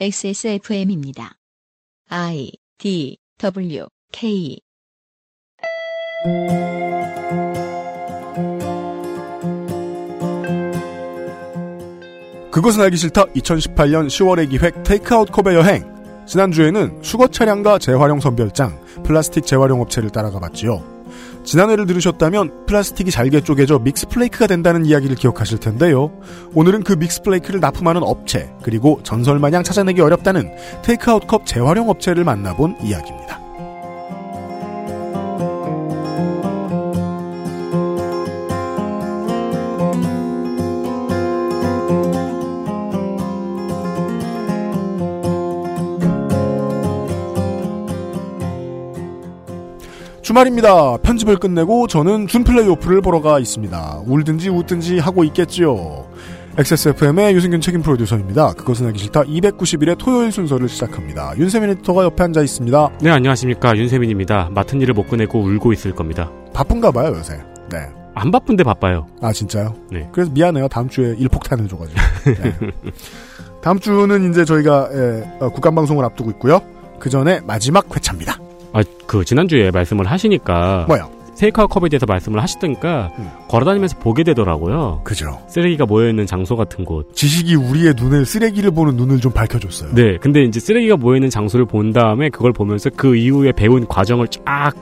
XSFM입니다. I D W K. 그것은 알기 싫다. 2018년 10월의 기획 테이크아웃 컵의 여행. 지난주에는 수거 차량과 재활용 선별장 플라스틱 재활용 업체를 따라가 봤지요 지난해를 들으셨다면 플라스틱이 잘게 쪼개져 믹스 플레이크가 된다는 이야기를 기억하실 텐데요. 오늘은 그 믹스 플레이크를 납품하는 업체 그리고 전설마냥 찾아내기 어렵다는 테이크아웃 컵 재활용 업체를 만나본 이야기입니다 주말입니다. 편집을 끝내고 저는 준 플레이오프를 보러 가 있습니다. 울든지 웃든지 하고 있겠지요. XSFM의 유승균 책임 프로듀서입니다. 그것은 하기 싫다 291의 토요일 순서를 시작합니다. 윤세민 에디터가 옆에 앉아 있습니다. 네, 안녕하십니까. 윤세민입니다. 맡은 일을 못 끝내고 울고 있을 겁니다. 바쁜가 봐요, 요새. 네. 안 바쁜데 바빠요. 아, 진짜요? 네. 그래서 미안해요. 다음 주에 일폭탄을 줘가지고. 네. 다음 주는 이제 저희가 예, 어, 국간방송을 앞두고 있고요. 그 전에 마지막 회차입니다. 아, 그, 지난주에 말씀을 하시니까. 뭐요? 테이크아웃 컵에 대해서 말씀을 하시니까 음. 걸어다니면서 보게 되더라고요. 그죠. 쓰레기가 모여있는 장소 같은 곳. 지식이 우리의 눈을, 쓰레기를 보는 눈을 좀 밝혀줬어요. 네, 근데 이제 쓰레기가 모여있는 장소를 본 다음에 그걸 보면서 그 이후에 배운 과정을 쫙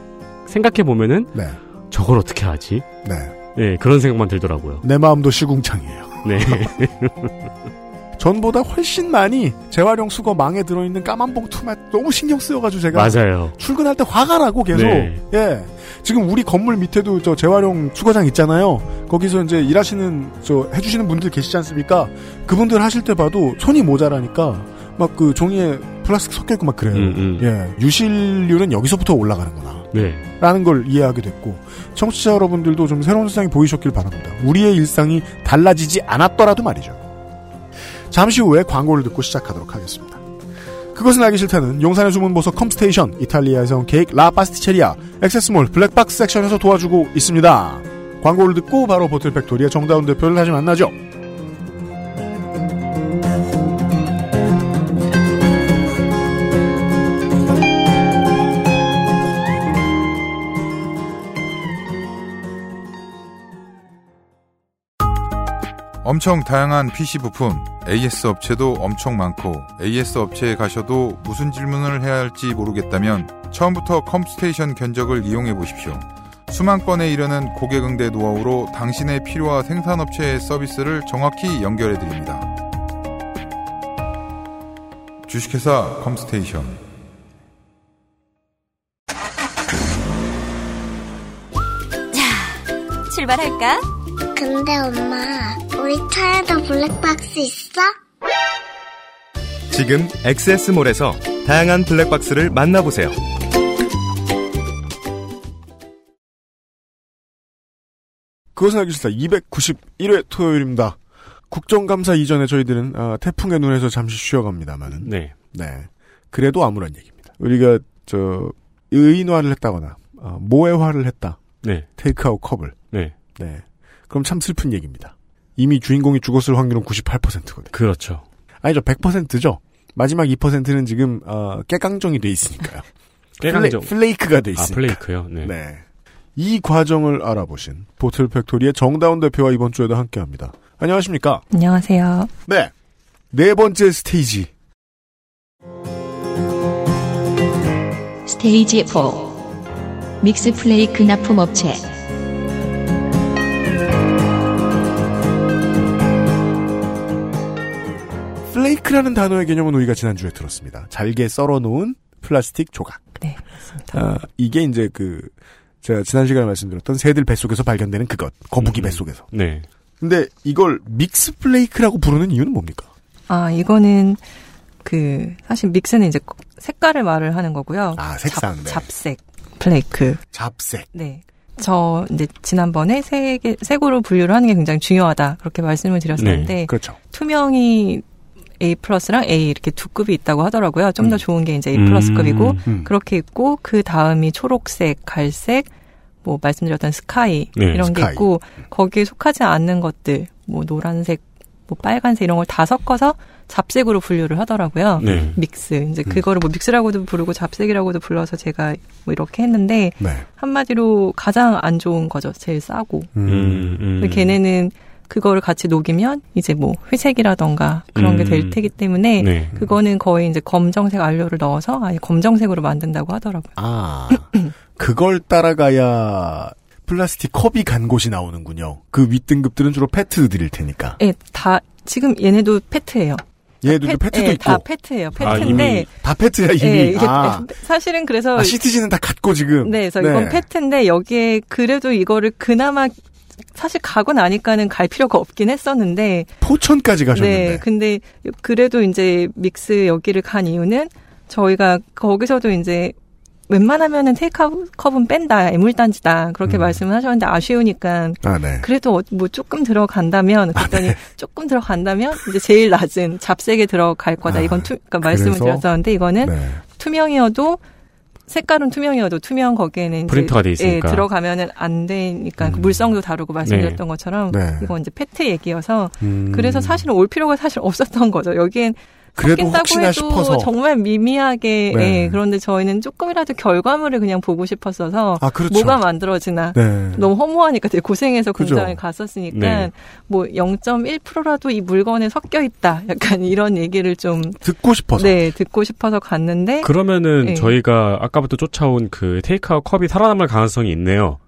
생각해 보면은 네. 저걸 어떻게 하지? 네. 네, 그런 생각만 들더라고요. 내 마음도 시궁창이에요. 네. 전보다 훨씬 많이 재활용 수거 망에 들어있는 까만 봉투만 너무 신경 쓰여가지고 제가 맞아요. 출근할 때 화가 나고 계속. 네. 예. 지금 우리 건물 밑에도 저 재활용 수거장 있잖아요. 거기서 이제 일하시는 저 해주시는 분들 계시지 않습니까? 그분들 하실 때 봐도 손이 모자라니까 막 그 종이에 플라스틱 섞여 있고 막 그래요. 음, 음. 예. 유실률은 여기서부터 올라가는구나. 네. 라는 걸 이해하게 됐고 청취자 여러분들도 좀 새로운 세상이 보이셨길 바랍니다. 우리의 일상이 달라지지 않았더라도 말이죠 잠시 후에 광고를 듣고 시작하도록 하겠습니다. 그것은 알기 싫다는 용산의 숨은 보석 컴스테이션, 이탈리아에서 온 케이크 라 파스티체리아, 액세스몰 블랙박스 섹션에서 도와주고 있습니다. 광고를 듣고 바로 보틀팩토리의 정다운 대표를 다시 만나죠. 엄청 다양한 PC 부품, AS 업체도 엄청 많고 AS 업체에 가셔도 무슨 질문을 해야 할지 모르겠다면 처음부터 컴스테이션 견적을 이용해 보십시오. 수만 건에 이르는 고객 응대 노하우로 당신의 필요와 생산업체의 서비스를 정확히 연결해 드립니다. 주식회사 컴스테이션 출발할까? 근데 엄마, 우리 차에도 블랙박스 있어? 지금 엑세스몰에서 다양한 블랙박스를 만나보세요. 그것은 알기 싫다 291회 토요일입니다. 국정감사 이전에 저희들은 아, 태풍의 눈에서 잠시 쉬어갑니다만은 네. 네. 그래도 아무런 얘기입니다. 우리가 저 의인화를 했다거나 어, 모해화를 했다. 네. 테이크아웃 컵을. 네. 네. 그럼 참 슬픈 얘기입니다. 이미 주인공이 죽었을 확률은 98%거든요. 그렇죠. 아니죠. 100%죠. 마지막 2%는 지금 어, 깨강정이 돼 있으니까요. 깨강정. 플레, 이크가돼 아, 있으니까. 플레이크요? 네. 네. 이 과정을 알아보신 Bottle Factory의 정다운 대표와 이번 주에도 함께합니다. 안녕하십니까? 안녕하세요. 네. 네 번째 stage. stage 4 mix flake 납품 업체 flake라는 단어의 개념은 우리가 지난주에 들었습니다. 잘게 썰어놓은 플라스틱 조각. 네, 맞습니다. 아, 이게 이제 그, 제가 지난 시간에 말씀드렸던 새들 뱃속에서 발견되는 그것. 거북이 음. 뱃속에서. 네. 근데 이걸 mix flake라고 부르는 이유는 뭡니까? 아, 이거는 그 사실 mix는 이제 색깔을 말을 하는 거고요. 아, 색상, 네. 잡, 색 flake. 잡색. 네. 저 이제 지난번에 색의 색으로 분류를 하는 게 굉장히 중요하다. 그렇게 말씀을 드렸었는데 그렇죠. 투명이 A 플러스랑 A 이렇게 두 급이 있다고 하더라고요. 좀더 음. 좋은 게 이제 A 플러스급이고 음. 그렇게 있고 그 다음이 초록색, 갈색, 뭐 말씀드렸던 스카이 네, 이런 스카이. 게 있고 거기에 속하지 않는 것들 뭐 노란색 뭐 빨간색 이런 걸 다 섞어서 잡색으로 분류를 하더라고요. 네. 믹스. 이제 그거를 뭐 믹스라고도 부르고 잡색이라고도 불러서 제가 뭐 이렇게 했는데 네. 한마디로 가장 안 좋은 거죠. 제일 싸고. 음, 음. 걔네는 그거를 같이 녹이면 이제 뭐 회색이라던가 그런 게될 음. 테기 때문에 네. 그거는 거의 이제 검정색 안료를 넣어서 아예 검정색으로 만든다고 하더라고요. 아, 그걸 따라가야 플라스틱 컵이 간 곳이 나오는군요. 그 윗등급들은 주로 페트들일 테니까. 예, 다 지금 얘네도 페트예요. 얘들도 페트도 예, 있고. 다 페트예요. 아, 페트인데 이미 다 페트야, 이미. 예, 이게 아, 사실은 그래서 아, CTG는 다 같고, 지금. 네, 그래서 이건 페트인데 여기에 그래도 이거를 그나마 사실 가고 나니까는 갈 필요가 없긴 했었는데 포천까지 가셨는데. 네, 근데 그래도 이제 믹스 여기를 간 이유는 저희가 거기서도 이제 웬만하면은 테이크컵은 뺀다, 애물단지다 그렇게 음. 말씀을 하셨는데 아쉬우니까 아, 네. 그래도 어- 뭐 조금 들어간다면 그랬더니 조금 들어간다면 이제 제일 낮은 잡색에 들어갈 거다. 아, 이건 투, 그러니까 말씀을 그래서? 드렸었는데 이거는 네. 투명이어도 색깔은 투명이어도 투명 거기에는 이제 프린터가 돼 있으니까. 예, 들어가면은 안 되니까 그 음. 물성도 다르고 말씀드렸던 것처럼 네. 이건 이제 페트 얘기여서 음. 그래서 사실은 올 필요가 사실 없었던 거죠. 여기엔 그래도 혹시나 해도 싶어서. 정말 미미하게 네. 예, 그런데 저희는 조금이라도 결과물을 그냥 보고 싶었어서 아, 그렇죠. 뭐가 만들어지나 네. 너무 허무하니까 되게 고생해서 그죠. 공장에 갔었으니까 네. 뭐 0.1%라도 이 물건에 섞여 있다. 약간 이런 얘기를 좀 듣고 싶어서. 네, 듣고 싶어서 갔는데 그러면은 네. 저희가 아까부터 쫓아온 그 테이크아웃 컵이 살아남을 가능성이 있네요.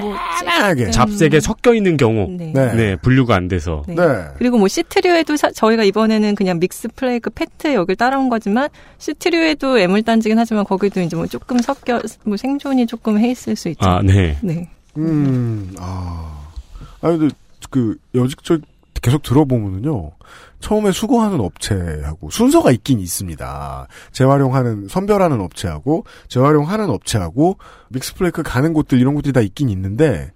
뭐 편하게. 잡색에 섞여 있는 경우. 네. 네. 네, 분류가 안 돼서. 네. 네. 그리고 뭐 시트류에도 사- 저희가 이번에는 그냥 믹스 플레이크 페트 여기를 따라온 거지만 시트류에도 애물단지긴 하지만 거기도 이제 뭐 조금 섞여 뭐 생존이 조금 해 있을 수 있죠. 아, 네. 네. 음, 아. 아, 근데, 그, 여직 저 계속 들어보면은요, 처음에 수거하는 업체하고 순서가 있긴 있습니다. 재활용하는, 선별하는 업체하고, 재활용하는 업체하고, 믹스플레이크 가는 곳들, 이런 곳들이 다 있긴 있는데,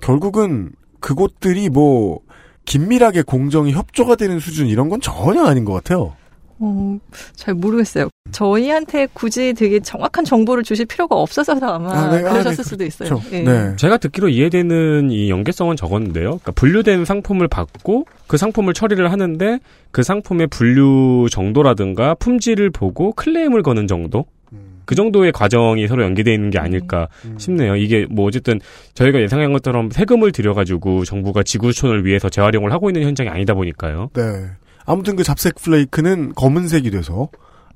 결국은 그곳들이 뭐, 긴밀하게 공정이 협조가 되는 수준, 이런 건 전혀 아닌 것 같아요. 어, 잘 모르겠어요. 저희한테 굳이 되게 정확한 정보를 주실 필요가 없어서 아마 아, 네. 아, 그러셨을 네. 수도 있어요. 그렇죠. 예. 네. 제가 듣기로 이해되는 이 연계성은 적었는데요. 그러니까 분류된 상품을 받고 그 상품을 처리를 하는데 그 상품의 분류 정도라든가 품질을 보고 클레임을 거는 정도? 음, 그 정도의 과정이 서로 연계되어 있는 게 아닐까 음. 싶네요. 이게 뭐 어쨌든 저희가 예상한 것처럼 세금을 들여가지고 정부가 지구촌을 위해서 재활용을 하고 있는 현장이 아니다 보니까요. 네. 아무튼 그 잡색 플레이크는 검은색이 돼서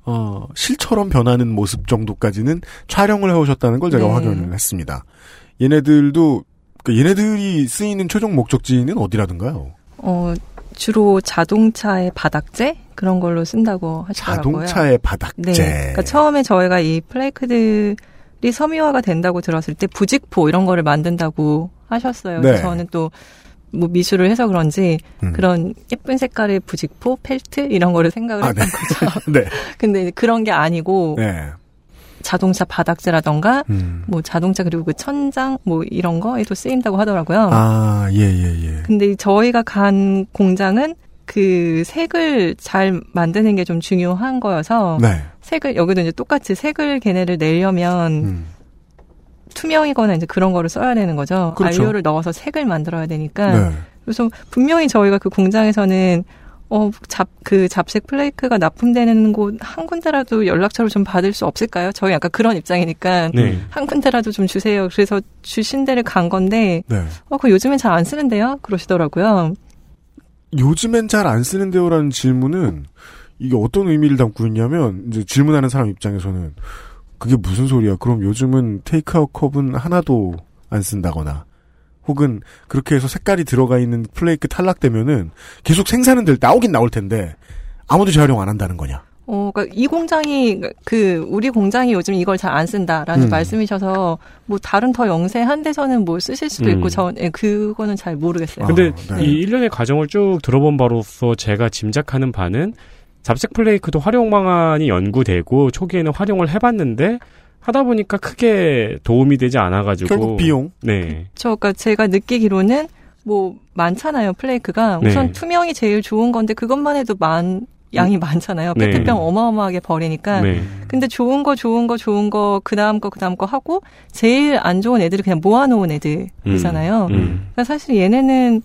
어, 실처럼 변하는 모습 정도까지는 촬영을 해오셨다는 걸 제가 네. 확인을 했습니다. 얘네들도 그 얘네들이 쓰이는 최종 목적지는 어디라든가요? 어, 주로 자동차의 바닥재 그런 걸로 쓴다고 하시더라고요. 자동차의 바닥재. 네. 그러니까 처음에 저희가 이 플레이크들이 섬유화가 된다고 들었을 때 부직포 이런 거를 만든다고 하셨어요. 네. 그래서 저는 또 뭐 미술을 해서 그런지 음. 그런 예쁜 색깔의 부직포, 펠트 이런 거를 생각을 아, 했던 네. 거죠. 네. 근데 그런 게 아니고 네. 자동차 바닥재라던가 음. 뭐 자동차 그리고 그 천장 뭐 이런 거에도 쓰인다고 하더라고요. 아, 예, 예, 예. 근데 저희가 간 공장은 그 색을 잘 만드는 게 좀 중요한 거여서 네. 색을 여기도 이제 똑같이 색을 걔네를 내려면 음. 투명이거나 이제 그런 거를 써야 되는 거죠. 그렇죠. 안료를 넣어서 색을 만들어야 되니까. 네. 그래서 분명히 저희가 그 공장에서는 어, 잡, 그 잡색 플레이크가 납품되는 곳 한 군데라도 연락처를 좀 받을 수 없을까요? 저희 약간 그런 입장이니까. 네. 한 군데라도 좀 주세요. 그래서 주신 데를 간 건데, 네. 어, 그 요즘엔 잘 안 쓰는데요? 그러시더라고요. 요즘엔 잘 안 쓰는데요라는 질문은 이게 어떤 의미를 담고 있냐면 이제 질문하는 사람 입장에서는 그게 무슨 소리야? 그럼 요즘은 테이크아웃 컵은 하나도 안 쓴다거나 혹은 그렇게 해서 색깔이 들어가 있는 플레이크 탈락되면은 계속 생산은 될 나오긴 나올 텐데 아무도 재활용 안 한다는 거냐? 어, 그니까 이 공장이, 그, 우리 공장이 요즘 이걸 잘 안 쓴다라는 음. 말씀이셔서, 뭐, 다른 더 영세한 데서는 뭐 쓰실 수도 있고, 음. 저, 예, 그거는 잘 모르겠어요. 아, 근데 네. 이 일련의 과정을 쭉 들어본 바로서 제가 짐작하는 바는 잡색 플레이크도 활용 방안이 연구되고 초기에는 활용을 해봤는데 하다 보니까 크게 도움이 되지 않아가지고 결국 비용. 네. 저, 그니까 제가 느끼기로는, 뭐, 많잖아요, 플레이크가. 네. 우선 투명이 제일 좋은 건데, 그것만 해도 많, 양이 많잖아요. 네. 페트병 어마어마하게 버리니까. 네. 근데 좋은 거, 좋은 거, 좋은 거, 그 다음 거, 그 다음 거 하고, 제일 안 좋은 애들을 그냥 모아놓은 애들이잖아요. 음. 그러니까 사실 얘네는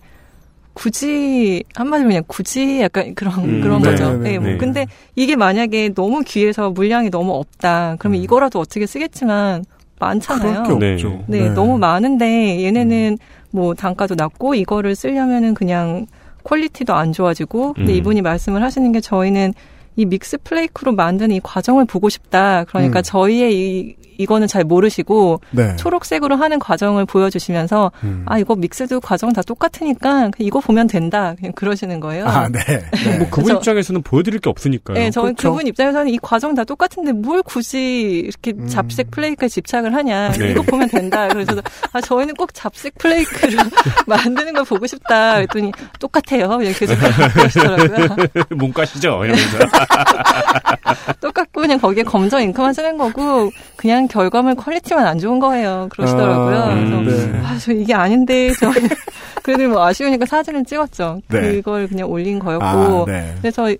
굳이 한마디로 그냥 굳이 약간 그런 음, 그런 네, 거죠. 네, 네, 뭐 네. 근데 이게 만약에 너무 귀해서 물량이 너무 없다. 그러면 음. 이거라도 어떻게 쓰겠지만 많잖아요. 그럴 게 네. 없죠. 네, 너무 많은데 얘네는 뭐 단가도 낮고 이거를 쓰려면은 그냥 quality도 안 좋아지고 근데 음. 이분이 말씀을 하시는 게 저희는 이 믹스 플레이크로 만드는 이 과정을 보고 싶다. 그러니까 음. 저희의 이 이거는 잘 모르시고 네. 초록색으로 하는 과정을 보여주시면서 음. 아 이거 믹스도 과정 다 똑같으니까 이거 보면 된다 그냥 그러시는 거예요. 아, 네. 네. 뭐 그분 입장에서는 보여드릴 게 없으니까요. 네, 저희 그렇죠. 그분 입장에서는 이 과정 다 똑같은데 뭘 굳이 이렇게 음. 잡색 플레이크에 집착을 하냐. 네. 이거 보면 된다. 그래서 아, 저희는 꼭 잡색 플레이크를 만드는 걸 보고 싶다. 그랬더니 똑같아요. 그냥 계속 그러시더라고요. 몸가시죠 이러면서. 똑같고 그냥 거기에 검정 잉크만 쓰는 거고 그냥 결과물 퀄리티만 안 좋은 거예요. 그러시더라고요. 아, 그래서 음. 네. 아, 저 이게 아닌데 저 그래도 뭐 아쉬우니까 사진을 찍었죠. 네. 그걸 그냥 올린 거였고 아, 네. 그래서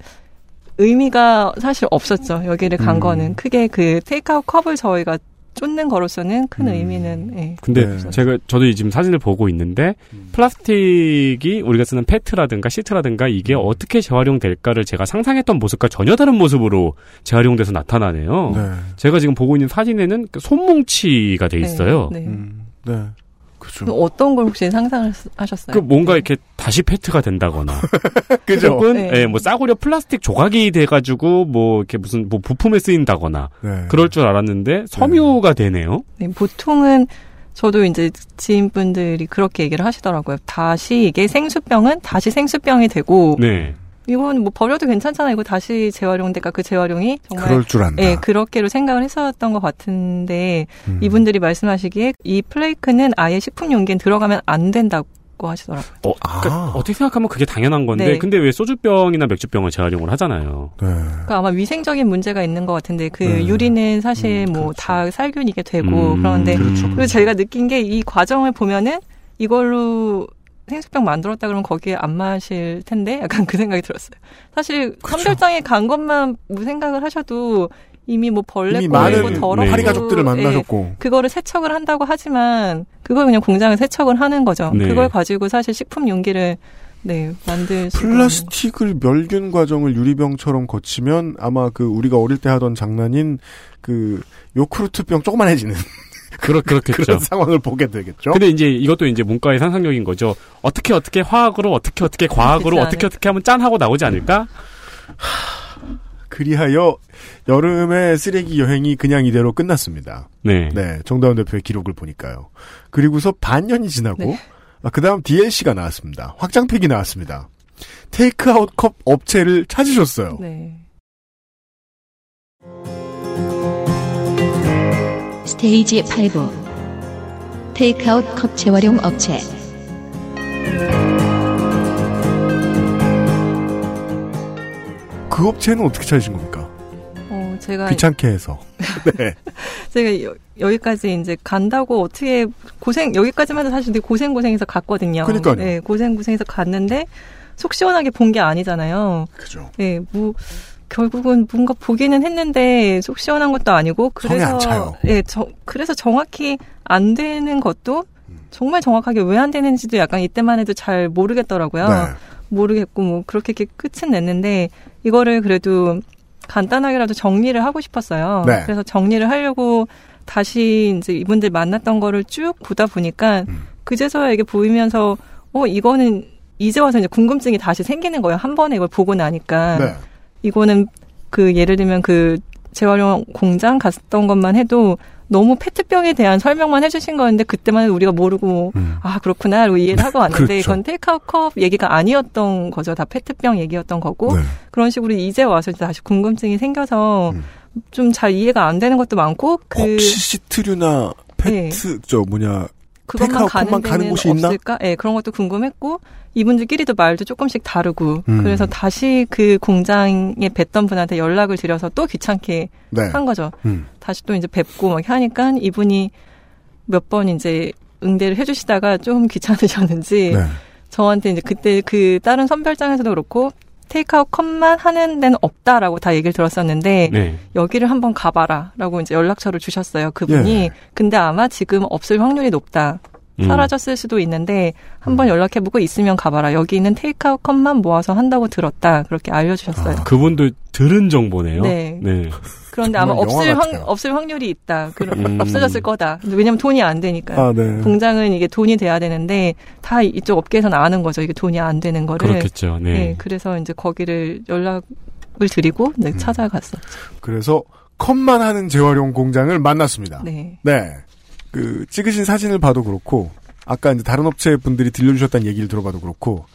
의미가 사실 없었죠. 여기를 간 음. 거는 크게 그 테이크아웃 컵을 저희가 쫓는 거로서는 큰 음. 의미는 예. 근데 네. 제가 저도 지금 사진을 보고 있는데 음. 플라스틱이 우리가 쓰는 페트라든가 시트라든가 이게 음. 어떻게 재활용될까를 제가 상상했던 모습과 전혀 다른 모습으로 재활용돼서 나타나네요. 네. 제가 지금 보고 있는 사진에는 그 손뭉치가 돼 있어요. 네. 네. 음, 네. 그죠. 어떤 걸 혹시 상상을 하셨어요? 그 뭔가 이렇게 다시 페트가 된다거나 그죠. 혹은 네. 예, 뭐 싸구려 플라스틱 조각이 돼가지고 뭐 이렇게 무슨 뭐 부품에 쓰인다거나 네. 그럴 줄 알았는데 섬유가 되네요. 네, 보통은 저도 이제 지인분들이 그렇게 얘기를 하시더라고요. 다시 이게 생수병은 다시 생수병이 되고 네. 이건 뭐 버려도 괜찮잖아. 이거 다시 재활용될까 그 재활용이 정말 그럴 줄 안다. 예, 그렇게로 생각을 했었던 것 같은데 음. 이분들이 말씀하시기에 이 플레이크는 아예 식품 용기에 들어가면 안 된다고 하시더라고요. 어, 그러니까 아. 어떻게 생각하면 그게 당연한 건데 네. 근데 왜 소주병이나 맥주병을 재활용을 하잖아요. 네. 그러니까 아마 위생적인 문제가 있는 것 같은데 그 네. 유리는 사실 음, 뭐 그렇죠. 다 살균이 게 되고 음, 그런데 그렇죠. 그리고 저희가 느낀 게 이 과정을 보면은 이걸로 생수병 만들었다 그러면 거기에 안 마실 텐데 약간 그 생각이 들었어요. 사실. 선별장에 간 것만 뭐 생각을 하셔도 이미 뭐 벌레 이미 많은 더럽고 네. 파리 가족들을 예, 만나셨고. 그거를 세척을 한다고 하지만 그걸 그냥 공장에 세척을 하는 거죠. 네. 그걸 가지고 사실 식품 용기를 네 만들 플라스틱을 멸균 과정을 유리병처럼 거치면 아마 그 우리가 어릴 때 하던 장난인 그 요크루트병 조그만해지는 그렇 그렇겠죠. 그런 상황을 보게 되겠죠. 근데 이제 이것도 이제 문과의 상상력인 거죠. 어떻게 어떻게 화학으로 어떻게 어떻게 과학으로 어떻게. 어떻게 하면 짠 하고 나오지 않을까? 그리하여 여름의 쓰레기 여행이 그냥 이대로 끝났습니다. 네. 네, 정다운 대표의 기록을 보니까요. 그리고서 반년이 지나고 네. 아, 그다음 DLC가 나왔습니다. 확장팩이 나왔습니다. 테이크아웃 컵 업체를 찾으셨어요. 네. 스테이지 8부 테이크아웃 컵 재활용 업체 그 업체는 어떻게 찾으신 겁니까? 어 제가 귀찮게 해서. 네. 제가 여, 여기까지 이제 간다고 어떻게 고생 여기까지만 해도 사실 되게 고생 고생해서 갔거든요. 그러니까요. 네, 고생 고생해서 갔는데 속 시원하게 본 게 아니잖아요. 그죠. 네, 뭐 결국은 뭔가 보기는 했는데 속 시원한 것도 아니고 그래서. 예, 저, 그래서 정확히 안 되는 것도 정말 정확하게 왜 안 되는지도 약간 이때만 해도 잘 모르겠더라고요. 네. 모르겠고 뭐 그렇게 이렇게 끝은 냈는데 이거를 그래도 간단하게라도 정리를 하고 싶었어요. 네. 그래서 정리를 하려고 다시 이제 이분들 만났던 거를 쭉 보다 보니까 음. 그제서야 이게 보이면서 어 이거는 이제 와서 이제 궁금증이 다시 생기는 거예요. 한 번에 이걸 보고 나니까 네. 이거는 그 예를 들면 그 재활용 공장 갔던 것만 해도 너무 페트병에 대한 설명만 해주신 거였는데 그때만 해도 우리가 모르고 음. 아 그렇구나 고 이해를 하고 왔는데 그렇죠. 이건 테이크아웃 컵 얘기가 아니었던 거죠 다 페트병 얘기였던 거고 네. 그런 식으로 이제 와서 다시 궁금증이 생겨서 음. 좀잘 이해가 안 되는 것도 많고 그 혹시 시트류나 페트 저 뭐냐 그것만 가는 가는 곳이? 없을까? 예, 그런 것도 궁금했고 이분들끼리도 말도 조금씩 다르고 음. 그래서 다시 그 공장에 뵀던 분한테 연락을 드려서 또 귀찮게 네. 한 거죠. 음. 다시 또 이제 뵙고 막 하니까 이분이 몇 번 이제 응대를 해주시다가 좀 귀찮으셨는지 네. 저한테 이제 그때 그 다른 선별장에서도 그렇고 테이크아웃 컵만 하는 데는 없다라고 다 얘기를 들었었는데 네. 여기를 한번 가봐라라고 이제 연락처를 주셨어요 그분이 예. 근데 아마 지금 없을 확률이 높다 음. 사라졌을 수도 있는데 한번 연락해보고 있으면 가봐라. 여기 있는 테이크아웃 컵만 모아서 한다고 들었다. 그렇게 알려주셨어요. 아. 그분도 들은 정보네요. 네. 네. 그런데 아마 없을, 확. 없을 확률이 있다. 그럼 음. 없어졌을 거다. 왜냐면 돈이 안 되니까요. 아, 네. 공장은 이게 돈이 돼야 되는데 다 이쪽 업계에서는 아는 거죠. 이게 돈이 안 되는 거를. 그렇겠죠. 네. 네, 그래서 이제 거기를 연락을 드리고 네, 음. 찾아갔어. 그래서 컵만 하는 재활용 공장을 만났습니다. 네. 네. 그 찍으신 사진을 봐도 그렇고 아까 이제 다른 업체 분들이 들려주셨다는 얘기를 들어봐도 그렇고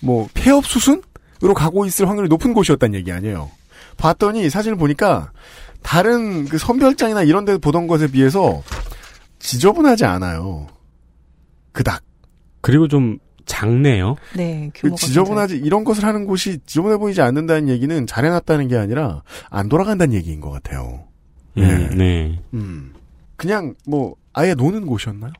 뭐 폐업 수순으로 가고 있을 확률이 높은 곳이었다는 얘기 아니에요. 봤더니 사진을 보니까 다른 그 선별장이나 이런 데 보던 것에 비해서 지저분하지 않아요. 그닥. 그리고 좀 작네요. 네, 그 규모가 지저분하지 이런 것을 하는 곳이 지저분해 보이지 않는다는 얘기는 잘해놨다는 게 아니라 안 돌아간다는 얘기인 것 같아요. 음, 네. 음. 그냥 뭐 아예 노는 곳이었나요?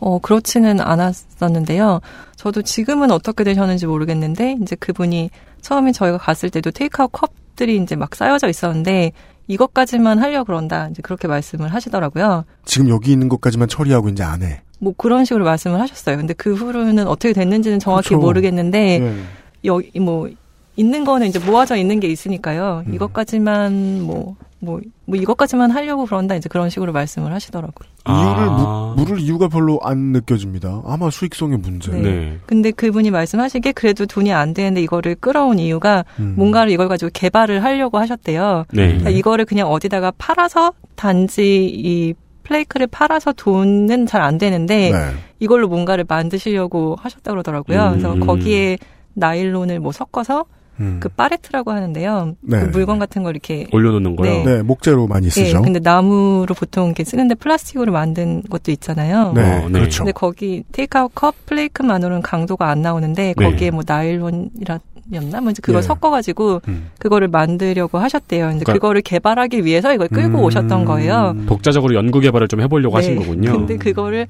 어, 그렇지는 않았었는데요. 저도 지금은 어떻게 되셨는지 모르겠는데, 이제 그분이 처음에 저희가 갔을 때도 테이크아웃 컵들이 이제 막 쌓여져 있었는데, 이것까지만 하려 그런다. 이제 그렇게 말씀을 하시더라고요. 지금 여기 있는 것까지만 처리하고 이제 안 해. 뭐 그런 식으로 말씀을 하셨어요. 근데 그 후로는 어떻게 됐는지는 정확히 그렇죠. 모르겠는데, 네. 여기 뭐 있는 거는 이제 모아져 있는 게 있으니까요. 음. 이것까지만 뭐, 뭐, 뭐 이것까지만 하려고 그런다. 이제 그런 식으로 말씀을 하시더라고요. 이유를 아. 무, 물을 이유가 별로 안 느껴집니다. 아마 수익성의 문제. 네. 네. 근데 그분이 말씀하시기에 그래도 돈이 안 되는데 이거를 끌어온 이유가 음. 뭔가를 이걸 가지고 개발을 하려고 하셨대요. 네. 그러니까 이거를 그냥 어디다가 팔아서 단지 이 플레이크를 팔아서 돈은 잘 안 되는데 네. 이걸로 뭔가를 만드시려고 하셨다 그러더라고요. 음. 그래서 거기에 나일론을 뭐 섞어서 음. 그 파레트라고 하는데요. 네. 그 물건 같은 걸 이렇게 올려놓는 거요. 네. 네, 목재로 많이 예, 쓰죠. 근데 나무로 보통 이렇게 쓰는데 플라스틱으로 만든 것도 있잖아요. 네, 어, 네. 그렇죠. 근데 거기 테이크아웃 컵 플레이크만으로는 강도가 안 나오는데 네. 거기에 뭐 나일론이라 였나 뭐 이제 그걸 예. 섞어가지고 음. 그거를 만들려고 하셨대요. 근데 그러니까- 그거를 개발하기 위해서 이걸 끌고 음. 오셨던 거예요. 독자적으로 연구 개발을 좀 해보려고 하신 네. 거군요. 근데 그거를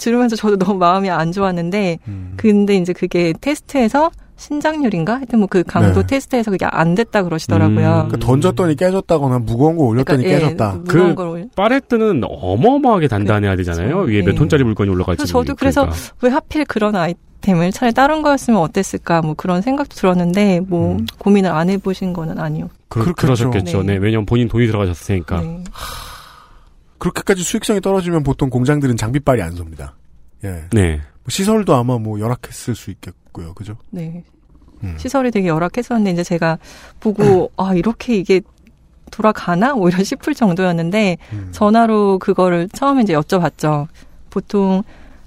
들으면서 저도 너무 마음이 안 좋았는데 음. 근데 이제 그게 테스트에서 신장률인가? 하여튼 뭐 그 강도 네. 테스트에서 그게 안 됐다 그러시더라고요. 음. 그 던졌더니 깨졌다거나 무거운 거 올렸더니 그러니까, 예, 깨졌다. 무거운 그걸 올- 파레트는 어마어마하게 단단해야 되잖아요. 그렇죠. 위에 몇 네. 톤짜리 물건이 올라갈지. 그래서 저도 그래서 모르니까. 왜 하필 그런 아이 템을 차라리 다른 거였으면 어땠을까 뭐 그런 생각도 들었는데 뭐 음. 고민을 안 해보신 거는 아니요. 그, 그렇겠죠. 그러셨겠죠. 네. 네. 왜냐면 본인 돈이 들어가셨으니까. 네. 그렇게까지 수익성이 떨어지면 보통 공장들은 장비빨이 안 섭니다. 예. 네. 뭐 시설도 아마 뭐 열악했을 수 있겠고 요. 그죠? 네. 음. 시설이 되게 열악했었는데 이제 제가 보고 아 이렇게 이게 돌아가나 오히려 싶을 정도였는데 음. 전화로 그거를 처음에 이제 여쭤봤죠. 보통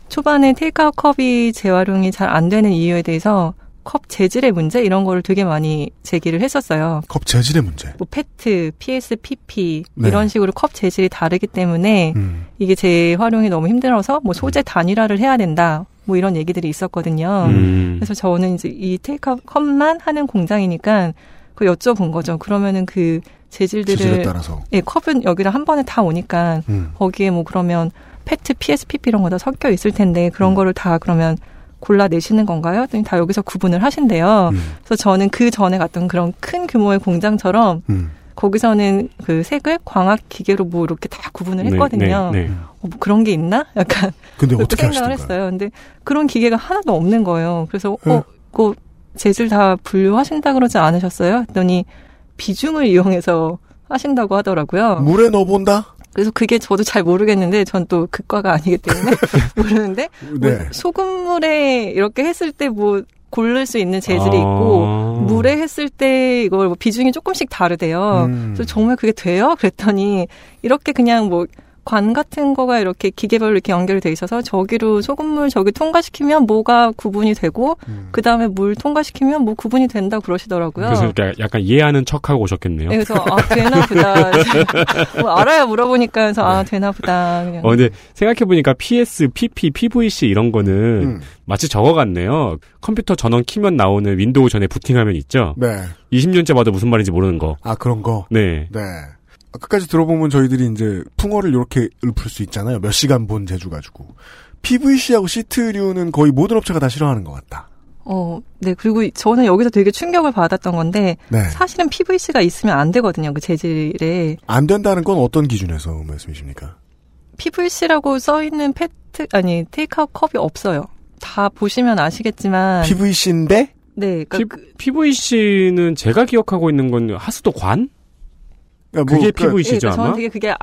초반에 테이크아웃 컵이 재활용이 잘 안 되는 이유에 대해서 컵 재질의 문제 이런 거를 되게 많이 제기를 했었어요. 컵 재질의 문제. 뭐 페트, PSPP 네. 이런 식으로 컵 재질이 다르기 때문에 음. 이게 재활용이 너무 힘들어서 뭐 소재 단일화를 해야 된다. 뭐 이런 얘기들이 있었거든요. 음. 그래서 저는 이제 이 테이크아웃 컵만 하는 공장이니까 그 여쭤본 거죠. 그러면은 그 재질들을 따라서. 예, 컵은 여기다 한 번에 다 오니까 음. 거기에 뭐 그러면 페트, PSPP 이런 거 다 섞여 있을 텐데 그런 음. 거를 다 그러면 골라내시는 건가요? 했더니 다 여기서 구분을 하신대요. 음. 그래서 저는 그 전에 갔던 그런 큰 규모의 공장처럼 음. 거기서는 그 색을 광학 기계로 뭐 이렇게 다 구분을 네, 했거든요. 네, 네. 어, 뭐 그런 게 있나? 약간 근데 어떻게 생각을 하시던가요? 했어요. 근데 그런 기계가 하나도 없는 거예요. 그래서 네. 어, 그 재질 다 분류하신다 그러지 않으셨어요? 했더니 비중을 이용해서 하신다고 하더라고요. 물에 넣어본다? 그래서 그게 저도 잘 모르겠는데 전 또 극과가 아니기 때문에 모르는데 뭐 네. 소금물에 이렇게 했을 때 뭐 고를 수 있는 재질이 아. 있고 물에 했을 때 이걸 뭐 비중이 조금씩 다르대요. 음. 그래서 정말 그게 돼요? 그랬더니 이렇게 그냥 뭐 관 같은 거가 이렇게 기계별로 이렇게 연결돼 있어서 저기로 소금물 저기 통과시키면 뭐가 구분이 되고 음. 그 다음에 물 통과시키면 뭐 구분이 된다 그러시더라고요. 그래서 이렇게 약간 이해하는 척하고 오셨겠네요. 네, 그래서 아 되나 보다. 뭐 알아야 물어보니까 그래서 아 되나 보다. 그냥. 어, 근데 생각해 보니까 PS, PP, PVC 이런 거는 음. 마치 저거 같네요. 컴퓨터 전원 키면 나오는 윈도우 전에 부팅하면 있죠? 네. 20년째 봐도 무슨 말인지 모르는 거. 아, 그런 거. 네. 네. 끝까지 들어보면 저희들이 이제 풍월을 이렇게 읊을 수 있잖아요. 몇 시간 본 재주 가지고. PVC하고 시트류는 거의 모든 업체가 다 싫어하는 것 같다. 어, 네. 그리고 저는 여기서 되게 충격을 받았던 건데 네. 사실은 PVC가 있으면 안 되거든요. 그 재질에 안 된다는 건 어떤 기준에서 말씀이십니까? PVC라고 써 있는 페트 아니 테이크아웃 컵이 없어요. 다 보시면 아시겠지만 PVC인데 네, 그러니까 P, 그- PVC는 제가 기억하고 있는 건 하수도 관? 그러니까 뭐, 그게 그러니까 PVC죠 예, 저는 아마? 되게 그게 아-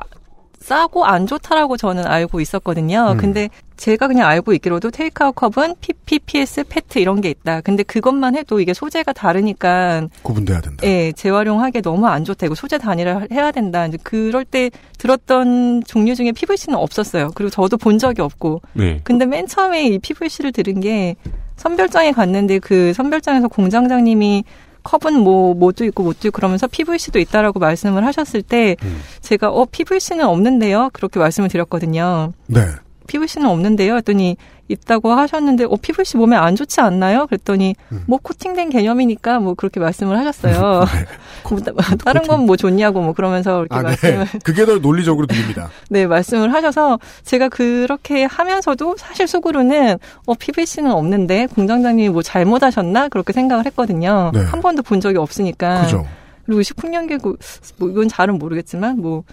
싸고 안 좋다라고 저는 알고 있었거든요. 음. 근데 제가 그냥 알고 있기로도 테이크아웃 컵은 PPPS, 페트 이런 게 있다. 근데 그것만 해도 이게 소재가 다르니까 구분돼야 된다. 예, 재활용하기 너무 안 좋다. 이거 소재 단위를 해야 된다. 이제 그럴 때 들었던 종류 중에 PVC는 없었어요. 그리고 저도 본 적이 없고. 네. 근데 맨 처음에 이 PVC를 들은 게 선별장에 갔는데 그 선별장에서 공장장님이 컵은 뭐 뭐도 있고 뭐도 있고 그러면서 PVC도 있다라고 말씀을 하셨을 때 음. 제가 어 PVC는 없는데요. 그렇게 말씀을 드렸거든요. 네. PVC는 없는데요. 했더니 있다고 하셨는데 어 PVC 몸에 안 좋지 않나요? 그랬더니 음. 뭐 코팅된 개념이니까 뭐 그렇게 말씀을 하셨어요. 뭐 따- 다른 건 뭐 좋냐고 뭐 그러면서 이렇게 아, 네. 말씀을 그게 더 논리적으로 들립니다. 네, 말씀을 하셔서 제가 그렇게 하면서도 사실 속으로는 어, PVC는 없는데 공장장님이 뭐 잘못하셨나? 그렇게 생각을 했거든요. 네. 한 번도 본 적이 없으니까. 그죠? 그리고 식품연계고 뭐 이건 잘은 모르겠지만 뭐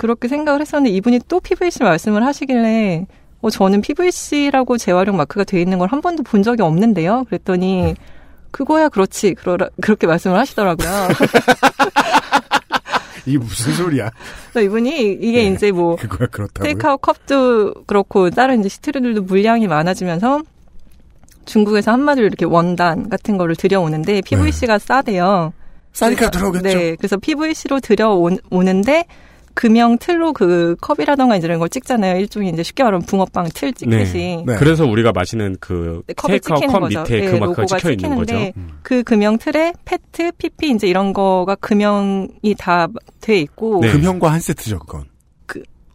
그렇게 생각을 했었는데 이분이 또 PVC 말씀을 하시길래 어, 저는 PVC라고 재활용 마크가 돼 있는 걸 한 번도 본 적이 없는데요. 그랬더니 그거야 그렇지. 그러라, 그렇게 말씀을 하시더라고요. 이게 무슨 소리야? 이분이 이게 네. 이제 뭐? 테이크아웃 컵도 그렇고 다른 이제 시트류들도 물량이 많아지면서 중국에서 한마디로 이렇게 원단 같은 거를 들여오는데 PVC가 싸대요. 싸니까 들어오겠죠. 네, 그래서 PVC로 들여오는데 금형 틀로 그 컵이라던가 이제 이런 걸 찍잖아요. 일종의 이제 쉽게 말하면 붕어빵 틀 찍듯이. 네. 그래서 우리가 마시는 그 네, 컵에 테이크아웃 찍히는 컵 거죠. 밑에 네, 그 마크가 로고가 찍혀 있는 거죠. 음. 그 금형 틀에 페트, PP 이제 이런 거가 금형이 다 돼 있고 네. 금형과 한 세트죠, 그건.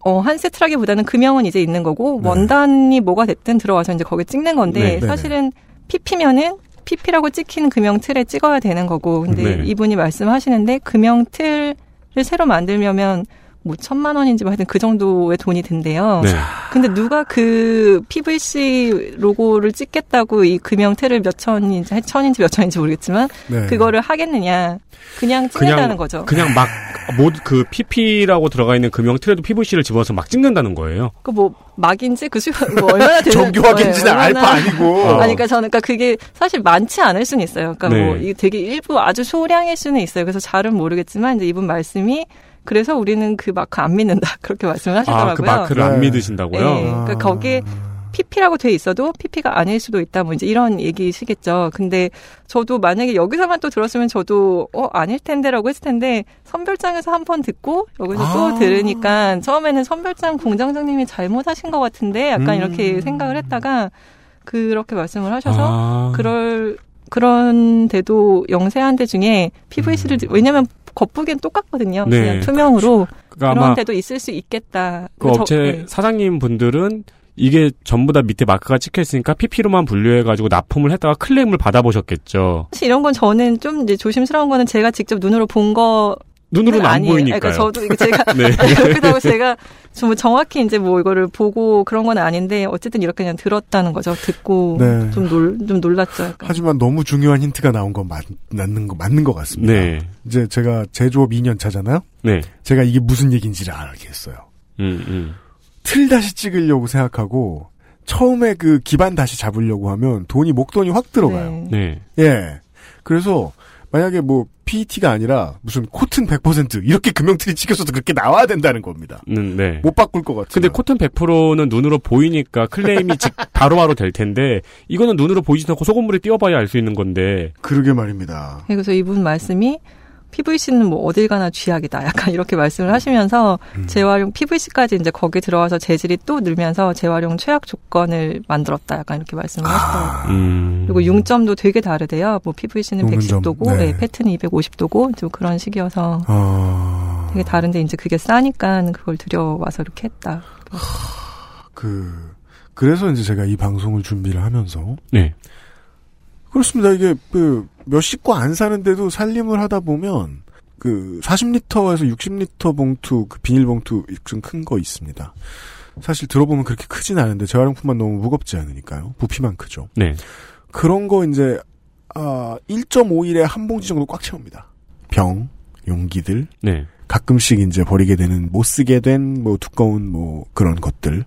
어, 한 세트라기보다는 금형은 이제 있는 거고, 네. 원단이 뭐가 됐든 들어와서 이제 거기에 찍는 건데, 네, 네, 사실은 PP면은 PP라고 찍힌 금형 틀에 찍어야 되는 거고, 근데 네. 이분이 말씀하시는데, 금형 틀을 새로 만들려면, 뭐, 천만 원인지 뭐 하여튼 그 정도의 돈이 든대요. 네. 근데 누가 그 PVC 로고를 찍겠다고 이 금형 틀을 몇 천인지, 천인지 몇 천인지 모르겠지만, 네. 그거를 하겠느냐. 그냥 찍는다는 거죠. 그냥 막, 모, 그, PP라고 들어가 있는 금형 틀에도 PVC를 집어서 막 찍는다는 거예요. 그 뭐, 막인지 그 수가 뭐 얼마나 되는 정교하긴지는 네, 알바 얼마나- 아니고. 어. 아니, 그러니까 저는, 그러니까 그게 사실 많지 않을 수는 있어요. 그러니까 뭐, 네. 이게 되게 일부 아주 소량일 수는 있어요. 그래서 잘은 모르겠지만, 이제 이분 말씀이, 그래서 우리는 그 마크 안 믿는다. 그렇게 말씀을 하시더라고요. 아, 그 마크를 네. 안 믿으신다고요? 네. 그러니까 거기에 PP라고 돼 있어도 PP가 아닐 수도 있다. 뭐 이제 이런 얘기시겠죠. 근데 저도 만약에 여기서만 또 들었으면 저도 어 아닐 텐데라고 했을 텐데 선별장에서 한 번 듣고 여기서 아. 또 들으니까 처음에는 선별장 공장장님이 잘못하신 것 같은데 약간 음. 이렇게 생각을 했다가 그렇게 말씀을 하셔서 아. 그럴 그런데도 영세한 데 중에 PVC를 왜냐면 겉보기엔 똑같거든요. 네. 그냥 투명으로 그러니까 그런 데도 있을 수 있겠다. 그 저- 업체 네. 사장님 분들은 이게 전부 다 밑에 마크가 찍혀 있으니까 PP로만 분류해가지고 납품을 했다가 클레임을 받아보셨겠죠. 사실 이런 건 저는 좀 이제 조심스러운 거는 제가 직접 눈으로 본 거. 눈으로는 안 아니에요. 보이니까요. 그러니까 저도 이게 제가 네. 그렇기도 하고 제가 좀 정확히 이제 뭐 이거를 보고 그런 건 아닌데 어쨌든 이렇게 그냥 들었다는 거죠. 듣고 네. 좀놀좀 놀랐죠. 약간. 하지만 너무 중요한 힌트가 나온 건 맞, 맞는 거, 맞는 것 같습니다. 네. 이제 제가 제조업 2년 차잖아요? 네. 제가 이게 무슨 얘기인지를 알겠어요. 음, 음. 틀 다시 찍으려고 생각하고, 처음에 그 기반 다시 잡으려고 하면 돈이, 목돈이 확 들어가요. 네. 네. 예. 그래서, 만약에 뭐, PET가 아니라, 무슨 코튼 100% 이렇게 금형틀이 찍혀서도 그렇게 나와야 된다는 겁니다. 음, 네. 못 바꿀 것 같아요. 근데 코튼 100%는 눈으로 보이니까 클레임이 직 바로바로 될 텐데 이거는 눈으로 보이지도 않고 소금물에 띄워봐야 알 수 있는 건데 그러게 말입니다. 그래서 이분 말씀이 PVC는 뭐 어딜 가나 쥐약이다. 약간 이렇게 말씀을 하시면서 음. 재활용 PVC까지 이제 거기에 들어와서 재질이 또 늘면서 재활용 최악 조건을 만들었다. 약간 이렇게 말씀을 하시더라고요. 음. 그리고 융점도 되게 다르대요. 뭐 PVC는 녹는 점, 110도고, 네. 네. 페트는 250도고, 좀 그런 식이어서 아. 되게 다른데 이제 그게 싸니까 그걸 들여와서 이렇게 했다. 그, 그래서 이제 제가 이 방송을 준비를 하면서, 네. 그렇습니다. 이게 그 몇 식구 안 사는데도 살림을 하다 보면 그 40리터에서 60리터 봉투 그 비닐 봉투 좀 큰 거 있습니다. 사실 들어보면 그렇게 크진 않은데 재활용품만 너무 무겁지 않으니까요. 부피만 크죠. 네. 그런 거 이제 아 1.5일에 한 봉지 정도 꽉 채웁니다. 병, 용기들, 네. 가끔씩 이제 버리게 되는 못 쓰게 된 뭐 두꺼운 뭐 그런 것들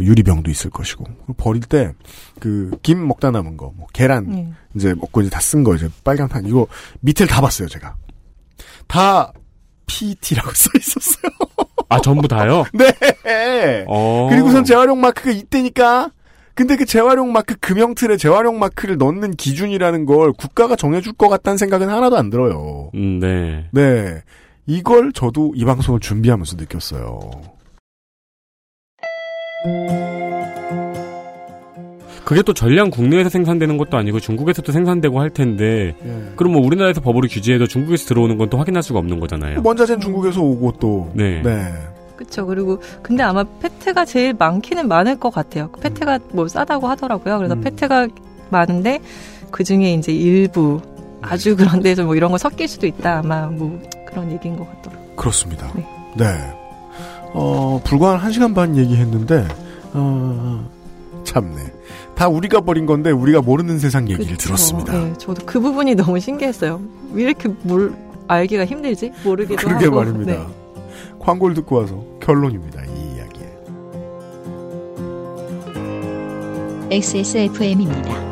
유리병도 있을 것이고 버릴 때 그 김 먹다 남은 거 뭐 계란 네. 이제 먹고 이제 다 쓴 거 이제 빨간 판 이거 밑을 다 봤어요 제가 다 PET라고 써 있었어요. 아, 전부 다요? 네. 어. 그리고선 재활용 마크가 있대니까. 근데 그 재활용 마크 금형틀에 재활용 마크를 넣는 기준이라는 걸 국가가 정해줄 것 같다는 생각은 하나도 안 들어요. 음, 네. 네. 이걸 저도 이 방송을 준비하면서 느꼈어요. 그게 또 전량 국내에서 생산되는 것도 아니고 중국에서도 생산되고 할 텐데, 예. 그럼 뭐 우리나라에서 법으로 규제해도 중국에서 들어오는 건 또 확인할 수가 없는 거잖아요. 원자재는 중국에서 오고 또. 네. 네. 그렇죠. 그리고 근데 아마 페트가 제일 많기는 많을 것 같아요. 페트가 뭐 싸다고 하더라고요. 그래서 음. 페트가 많은데 그 중에 이제 일부 아주 그런 데서 뭐 이런 거 섞일 수도 있다. 아마 뭐 그런 얘기인 것 같더라고요. 그렇습니다. 네. 네. 어, 불과 한 1시간 반 얘기했는데, 어, 참네. 다 우리가 버린 건데 우리가 모르는 세상 얘기를 그쵸. 들었습니다. 네, 저도 그 부분이 너무 신기했어요. 왜 이렇게 뭘 알기가 힘들지? 모르기도 그러게 하고. 말입니다. 네. 광고를 듣고 와서 결론입니다. 이 이야기에. XSFM입니다.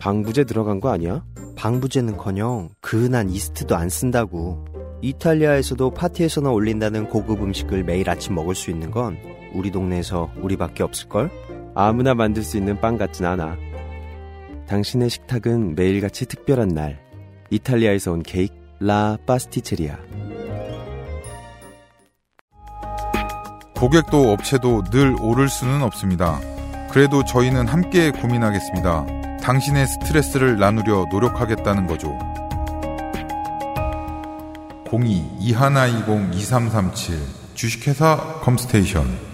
방부제 들어간 거 아니야? 방부제는커녕 그 흔한 이스트도 안 쓴다고. 이탈리아에서도 파티에서나 올린다는 고급 음식을 매일 아침 먹을 수 있는 건 우리 동네에서 우리밖에 없을걸? 아무나 만들 수 있는 빵 같진 않아. 당신의 식탁은 매일같이 특별한 날. 이탈리아에서 온 케이크 라 파스티체리아. 고객도 업체도 늘 오를 수는 없습니다. 그래도 저희는 함께 고민하겠습니다. 당신의 스트레스를 나누려 노력하겠다는 거죠. 02-2120-2337 주식회사 컴스테이션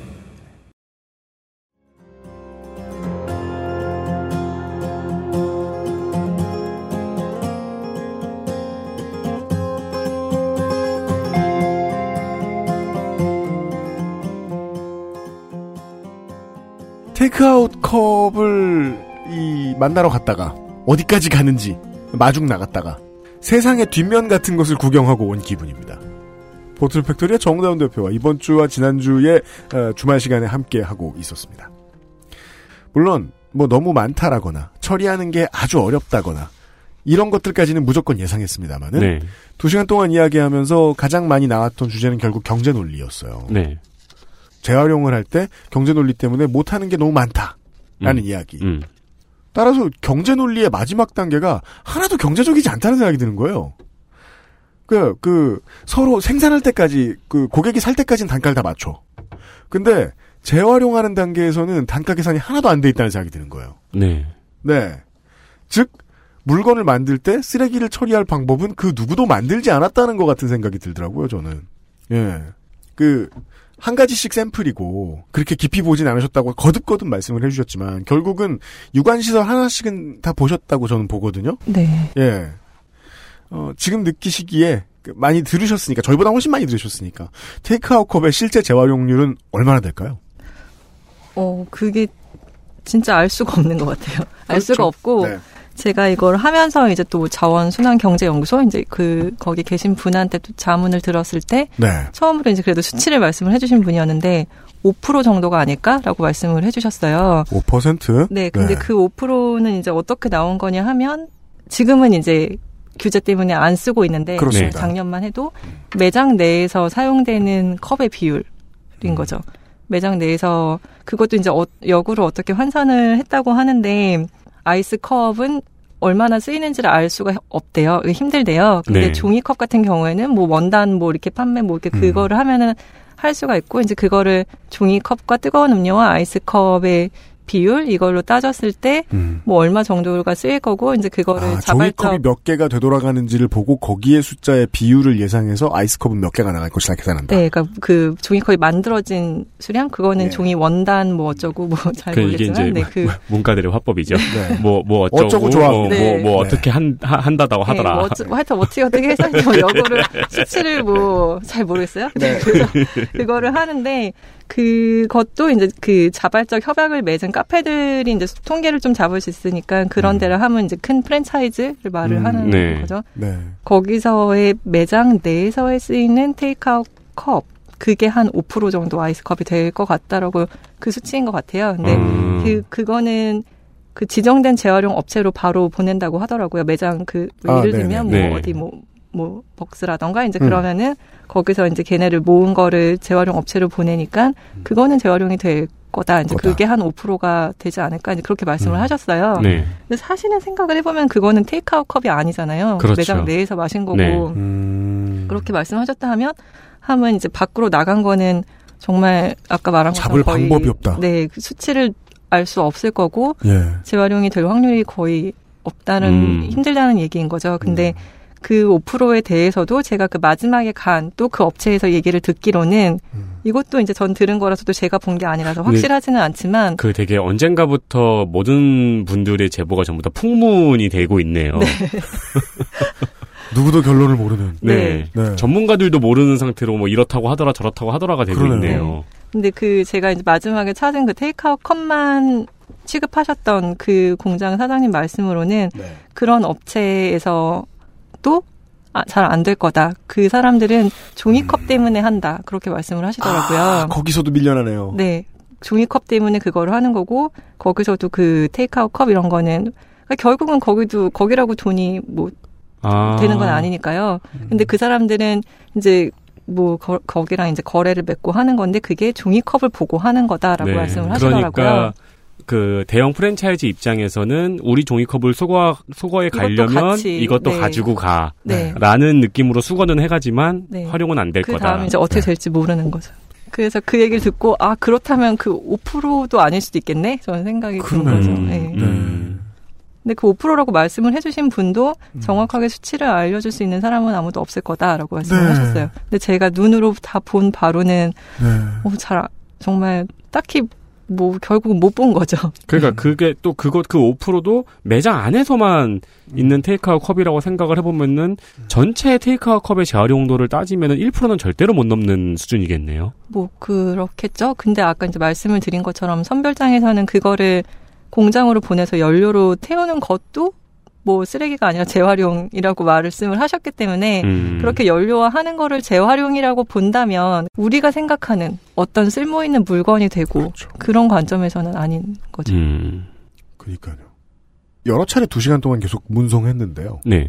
테이크아웃 컵을 이 만나러 갔다가 어디까지 가는지 마중 나갔다가 세상의 뒷면 같은 것을 구경하고 온 기분입니다. 보틀 팩토리의 정다운 대표와 이번 주와 지난주에 어, 주말 시간에 함께 하고 있었습니다. 물론 뭐 너무 많다라거나 처리하는 게 아주 어렵다거나 이런 것들까지는 무조건 예상했습니다만은 네. 두 시간 동안 이야기하면서 가장 많이 나왔던 주제는 결국 경제 논리였어요. 네. 재활용을 할 때 경제 논리 때문에 못하는 게 너무 많다라는 음. 이야기. 음. 따라서 경제 논리의 마지막 단계가 하나도 경제적이지 않다는 생각이 드는 거예요. 그, 그, 서로 생산할 때까지, 그, 고객이 살 때까지는 단가를 다 맞춰. 근데, 재활용하는 단계에서는 단가 계산이 하나도 안 돼 있다는 생각이 드는 거예요. 네. 네. 즉, 물건을 만들 때 쓰레기를 처리할 방법은 그 누구도 만들지 않았다는 것 같은 생각이 들더라고요, 저는. 예. 그, 한 가지씩 샘플이고, 그렇게 깊이 보진 않으셨다고 거듭거듭 말씀을 해주셨지만, 결국은 유관시설 하나씩은 다 보셨다고 저는 보거든요? 네. 예. 어, 지금 느끼시기에, 그 많이 들으셨으니까, 저희보다 훨씬 많이 들으셨으니까, 테이크아웃 컵의 실제 재활용률은 얼마나 될까요? 어, 그게 진짜 알 수가 없는 것 같아요. 알 그렇죠. 수가 없고, 네. 제가 이걸 하면서 이제 또 자원순환경제연구소 이제 그 거기 계신 분한테 또 자문을 들었을 때 네. 처음으로 이제 그래도 수치를 말씀을 해주신 분이었는데 5% 정도가 아닐까라고 말씀을 해주셨어요. 5%? 네, 근데 그 5%는 이제 어떻게 나온 거냐 하면 지금은 이제 규제 때문에 안 쓰고 있는데 그렇습니다. 작년만 해도 매장 내에서 사용되는 컵의 비율인 음. 거죠. 매장 내에서 그것도 이제 어- 역으로 어떻게 환산을 했다고 하는데 아이스 컵은 얼마나 쓰이는지를 알 수가 없대요. 힘들대요. 근데 네. 종이컵 같은 경우에는 뭐 원단 뭐 이렇게 판매 뭐 이렇게 음. 그거를 하면은 할 수가 있고 이제 그거를 종이컵과 뜨거운 음료와 아이스컵의 비율 이걸로 따졌을 때뭐 얼마 정도가 쓰일 거고 이제 그거를 음. 아, 자발적 종이컵이 몇 개가 되돌아가는지를 보고 거기에 숫자의 비율을 예상해서 아이스컵은 몇 개가 나갈 것이라 계산한다. 네, 그러니까 그 종이컵이 만들어진 수량 그거는 네. 종이 원단 뭐 어쩌고 뭐 잘 그 모르겠지만 네, 그 문과들의 화법이죠. 네. 뭐뭐 어쩌고, 어쩌고 좋아. 뭐, 네. 뭐, 뭐 네. 어떻게 한 하- 한다다고 네, 하더라. 뭐 어쩌, 뭐 하여튼 어떻게 어떻게 해서 뭐 역으로 수치를 뭐 잘 모르겠어요. 네. 그래서 그거를 하는데 그것도 이제 그 자발적 협약을 맺은 카페들이 이제 통계를 좀 잡을 수 있으니까 그런 데를 하면 이제 큰 프랜차이즈를 말을 음, 하는 네. 거죠. 네. 거기서의 매장 내에서에 쓰이는 테이크아웃 컵 그게 한 5% 정도 아이스컵이 될 것 같다라고 그 수치인 것 같아요. 근데 음. 그 그거는 그 지정된 재활용 업체로 바로 보낸다고 하더라고요. 매장 그 아, 예를. 들면 네. 뭐 어디 뭐 뭐 벅스라던가 이제 음. 그러면은 거기서 이제 걔네를 모은 거를 재활용 업체로 보내니까 그거는 재활용이 될 거다. 이제 거다. 그게 한 5%가 되지 않을까 이제 그렇게 말씀을 음. 하셨어요. 네. 근데 사실은 생각을 해보면 그거는 테이크아웃 컵이 아니잖아요. 그렇죠. 매장 내에서 마신 거고 네. 음. 그렇게 말씀하셨다 하면 하면 이제 밖으로 나간 거는 정말 아까 말한 것처럼 잡을 거의 방법이 없다. 네, 그 수치를 알 수 없을 거고 예. 재활용이 될 확률이 거의 없다는 음. 힘들다는 얘기인 거죠. 근데 음. 그 5%에 대해서도 제가 그 마지막에 간 또 그 업체에서 얘기를 듣기로는 음. 이것도 이제 전 들은 거라서도 제가 본 게 아니라서 확실하지는 않지만 그 되게 언젠가부터 모든 분들의 제보가 전부 다 풍문이 되고 있네요. 네. 누구도 결론을 모르는. 네. 전문가들도 모르는 상태로 뭐 이렇다고 하더라 저렇다고 하더라가 되고 그러네요. 있네요. 근데 그 제가 이제 마지막에 찾은 그 테이크아웃 컵만 취급하셨던 그 공장 사장님 말씀으로는 네. 그런 업체에서 도 아, 잘안 될 거다. 그 사람들은 종이컵 때문에 한다. 그렇게 말씀을 하시더라고요. 음. 아, 거기서도 밀려나네요. 네. 종이컵 때문에 그거를 하는 거고 거기서도 그 테이크아웃 컵 이런 거는 그러니까 결국은 거기도 거기라고 돈이 뭐 아. 되는 건 아니니까요. 음. 근데 그 사람들은 이제 뭐 거, 거기랑 이제 거래를 맺고 하는 건데 그게 종이컵을 보고 하는 거다라고 네. 말씀을 하시더라고요. 그러니까 그 대형 프랜차이즈 입장에서는 우리 종이컵을 수거 수거에 가려면 같이, 이것도 네. 가지고 네. 가라는 느낌으로 수거는 해가지만 네. 활용은 안될그 거다. 다음에 이제 어떻게 될지 모르는 거죠. 그래서 그 얘기를 듣고 아 그렇다면 그 5%도 아닐 수도 있겠네. 저는 생각이 드는. 거죠. 음, 네. 음. 근데 그 5%라고 말씀을 해주신 분도 음. 정확하게 수치를 알려줄 수 있는 사람은 아무도 없을 거다라고 말씀을 네. 하셨어요. 근데 제가 눈으로 다 본 바로는 네. 어, 잘 아- 정말 딱히 뭐 결국은 못 본 거죠. 그러니까 음. 그게 또 그것 그 5%도 매장 안에서만 있는 테이크아웃 컵이라고 생각을 해보면은 전체 테이크아웃 컵의 재활용도를 따지면은 1%는 절대로 못 넘는 수준이겠네요. 뭐 그렇겠죠. 근데 아까 이제 말씀을 드린 것처럼 선별장에서는 그거를 공장으로 보내서 연료로 태우는 것도 뭐 쓰레기가 아니라 재활용이라고 말씀을 하셨기 때문에 음. 그렇게 연료화하는 거를 재활용이라고 본다면 우리가 생각하는 어떤 쓸모 있는 물건이 되고 그렇죠. 그런 관점에서는 아닌 거죠. 음. 그러니까요. 여러 차례 두 시간 동안 계속 문송했는데요. 네.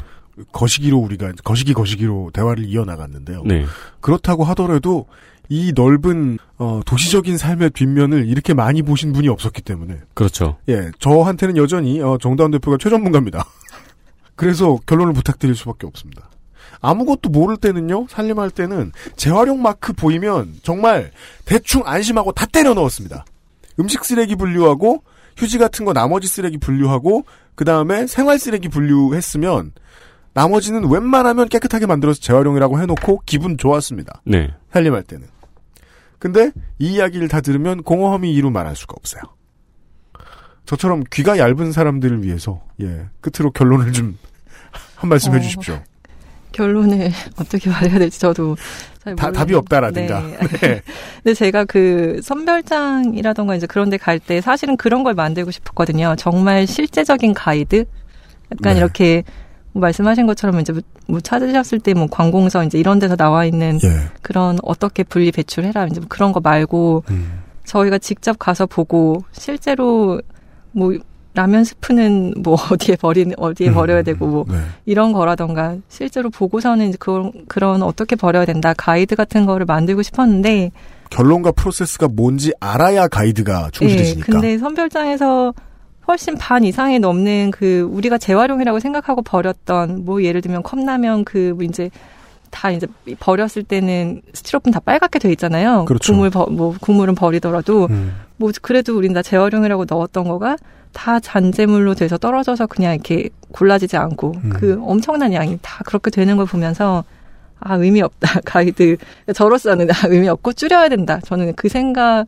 거시기로 우리가 거시기 거시기로 대화를 이어나갔는데요. 네. 그렇다고 하더라도 이 넓은 어, 도시적인 삶의 뒷면을 이렇게 많이 보신 분이 없었기 때문에 그렇죠. 예 저한테는 여전히 어, 정다운 대표가 최전문가입니다. 그래서 결론을 부탁드릴 수밖에 없습니다. 아무것도 모를 때는요 살림할 때는 재활용 마크 보이면 정말 대충 안심하고 다 때려 넣었습니다. 음식 쓰레기 분류하고 휴지 같은 거 나머지 쓰레기 분류하고 그 다음에 생활 쓰레기 분류했으면 나머지는 웬만하면 깨끗하게 만들어서 재활용이라고 해놓고 기분 좋았습니다. 네. 살림할 때는. 근데 이 이야기를 다 들으면 공허함이 이루 말할 수가 없어요. 저처럼 귀가 얇은 사람들을 위해서 예 끝으로 결론을 좀 한 말씀 어, 해주십시오. 결론을 어떻게 말해야 될지 저도 잘 다. 답이 없다라든가. 네. 네. 근데 제가 그 선별장이라던가 이제 그런 데 갈 때 사실은 그런 걸 만들고 싶었거든요. 정말 실제적인 가이드? 약간 네. 이렇게 뭐 말씀하신 것처럼 이제 뭐 찾으셨을 때 뭐 관공서 이제 이런 데서 나와 있는 예. 그런 어떻게 분리 배출해라 이제 뭐 그런 거 말고 음. 저희가 직접 가서 보고 실제로 뭐 라면 스프는 뭐 어디에 버리는 어디에 버려야 되고 뭐 네. 이런 거라던가 실제로 보고서는 이제 그런 그런 어떻게 버려야 된다 가이드 같은 거를 만들고 싶었는데 결론과 프로세스가 뭔지 알아야 가이드가 충실해지니까. 예, 근데 선별장에서 훨씬 반 이상이 넘는 그 우리가 재활용이라고 생각하고 버렸던 뭐 예를 들면 컵라면 그 뭐 이제 다 이제 버렸을 때는 스티로폼 다 빨갛게 돼 있잖아요. 그렇죠. 국물 버, 뭐 국물은 버리더라도 음. 뭐 그래도 우린 다 재활용이라고 넣었던 거가 다 잔재물로 돼서 떨어져서 그냥 이렇게 골라지지 않고 음. 그 엄청난 양이 다 그렇게 되는 걸 보면서 아 의미 없다 가이드 저로서는 아, 의미 없고 줄여야 된다 저는 그 생각이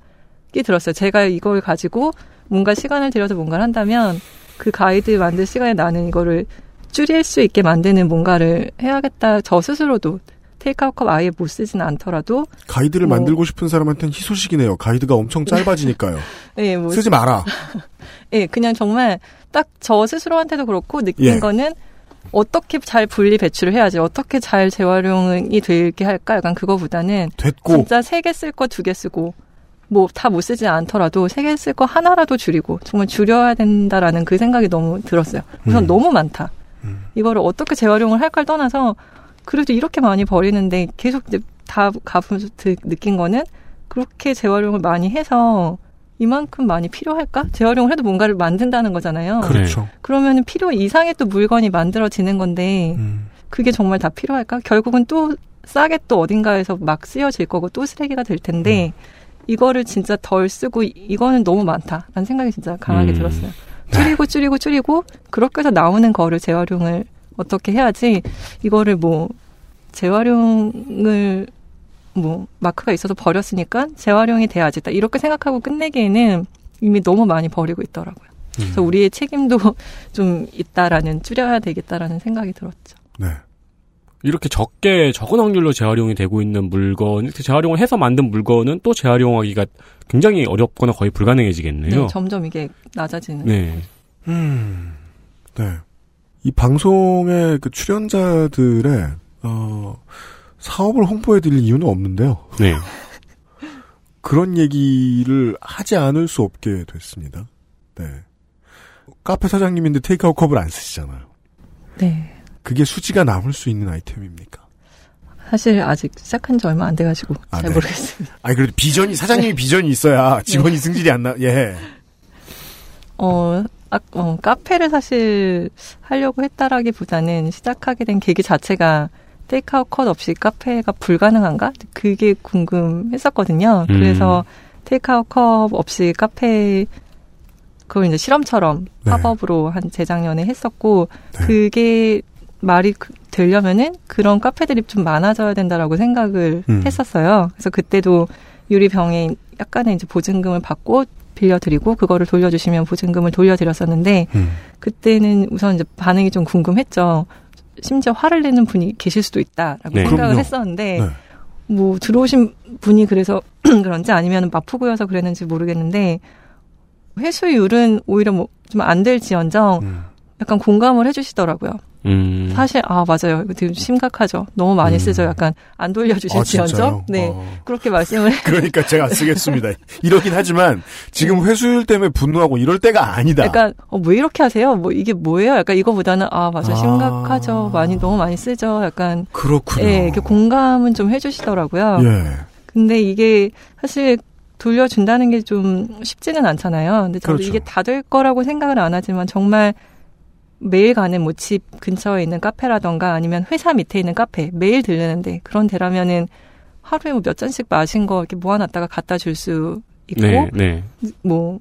들었어요 제가 이걸 가지고 뭔가 시간을 들여서 뭔가를 한다면 그 가이드 만들 시간에 나는 이거를 줄일 수 있게 만드는 뭔가를 해야겠다 저 스스로도 테이크아웃 컵 아예 못 쓰지는 않더라도 가이드를 뭐. 만들고 싶은 사람한테는 희소식이네요. 가이드가 엄청 짧아지니까요. 예, 뭐 쓰지 마라. 예, 그냥 정말 딱 저 스스로한테도 그렇고 느낀 예. 거는 어떻게 잘 분리 배출을 해야지, 어떻게 잘 재활용이 되게 할까? 약간 그거보다는 됐고 진짜 세 개 쓸 거 두 개 쓰고 뭐 다 못 쓰지 않더라도 세 개 쓸 거 하나라도 줄이고 정말 줄여야 된다라는 그 생각이 너무 들었어요. 우선 음. 너무 많다. 음. 이거를 어떻게 재활용을 할까를 떠나서 그래도 이렇게 많이 버리는데 계속 이제 다 가보면서 드- 느낀 거는 그렇게 재활용을 많이 해서 이만큼 많이 필요할까? 재활용을 해도 뭔가를 만든다는 거잖아요. 그렇죠. 그러면 필요 이상의 또 물건이 만들어지는 건데 음. 그게 정말 다 필요할까? 결국은 또 싸게 또 어딘가에서 막 쓰여질 거고 또 쓰레기가 될 텐데 이거를 진짜 덜 쓰고 이- 이거는 너무 많다라는 생각이 진짜 강하게 음. 들었어요. 줄이고 줄이고 줄이고 그렇게 해서 나오는 거를 재활용을 어떻게 해야지 이거를 뭐 재활용을 뭐 마크가 있어서 버렸으니까 재활용이 돼야지 딱 이렇게 생각하고 끝내기에는 이미 너무 많이 버리고 있더라고요. 그래서 우리의 책임도 좀 있다라는 줄여야 되겠다라는 생각이 들었죠. 네. 이렇게 적게 적은 확률로 재활용이 되고 있는 물건, 이렇게 재활용을 해서 만든 물건은 또 재활용하기가 굉장히 어렵거나 거의 불가능해지겠네요. 네, 점점 이게 낮아지는. 네. 음. 네. 이 방송의 그 출연자들의 어 사업을 홍보해 드릴 이유는 없는데요. 네. 그런 얘기를 하지 않을 수 없게 됐습니다. 네. 카페 사장님인데 테이크아웃 컵을 안 쓰시잖아요. 네. 그게 수지가 남을 수 있는 아이템입니까? 사실 아직 시작한 지 얼마 안 돼가지고 아, 잘 네. 모르겠습니다. 아니 그래도 비전이 사장님이 비전이 있어야 직원이 승질이 안 나. 예. 어, 아, 어, 카페를 사실 하려고 했다라기보다는 시작하게 된 계기 자체가 테이크아웃 컷 없이 카페가 불가능한가? 그게 궁금했었거든요. 음. 그래서 테이크아웃 컵 없이 카페 그걸 이제 실험처럼 네. 팝업으로 한 재작년에 했었고 네. 그게 말이 그- 되려면은 그런 카페들이 좀 많아져야 된다라고 생각을 음. 했었어요. 그래서 그때도 유리병에 약간의 이제 보증금을 받고 빌려드리고 그거를 돌려주시면 보증금을 돌려드렸었는데 음. 그때는 우선 이제 반응이 좀 궁금했죠. 심지어 화를 내는 분이 계실 수도 있다라고 네. 생각을 그럼요. 했었는데 네. 뭐 들어오신 분이 그래서 그런지 아니면 마프고여서 그랬는지 모르겠는데 회수율은 오히려 뭐 좀 안 될지언정 음. 약간 공감을 해주시더라고요. 음. 사실 아 맞아요. 이거 되게 심각하죠. 너무 많이 음. 쓰죠. 약간 안 아, 돌려주실지언정. 진짜요? 네 어. 그렇게 말씀을 그러니까 제가 쓰겠습니다. 이러긴 하지만 지금 회수율 때문에 분노하고 이럴 때가 아니다. 약간 어, 왜 이렇게 하세요? 뭐 이게 뭐예요? 약간 이거보다는 아 맞아 아. 심각하죠. 많이 너무 많이 쓰죠. 약간 그렇군요. 예, 이렇게 공감은 좀 해주시더라고요. 예. 근데 이게 사실 돌려준다는 게 좀 쉽지는 않잖아요. 근데 저도 그렇죠. 이게 다 될 거라고 생각을 안 하지만 정말 매일 가는 뭐 집 근처에 있는 카페라던가 아니면 회사 밑에 있는 카페 매일 들르는데 그런 데라면은 하루에 뭐 몇 잔씩 마신 거 이렇게 모아놨다가 갖다 줄 수 있고 네, 네. 뭐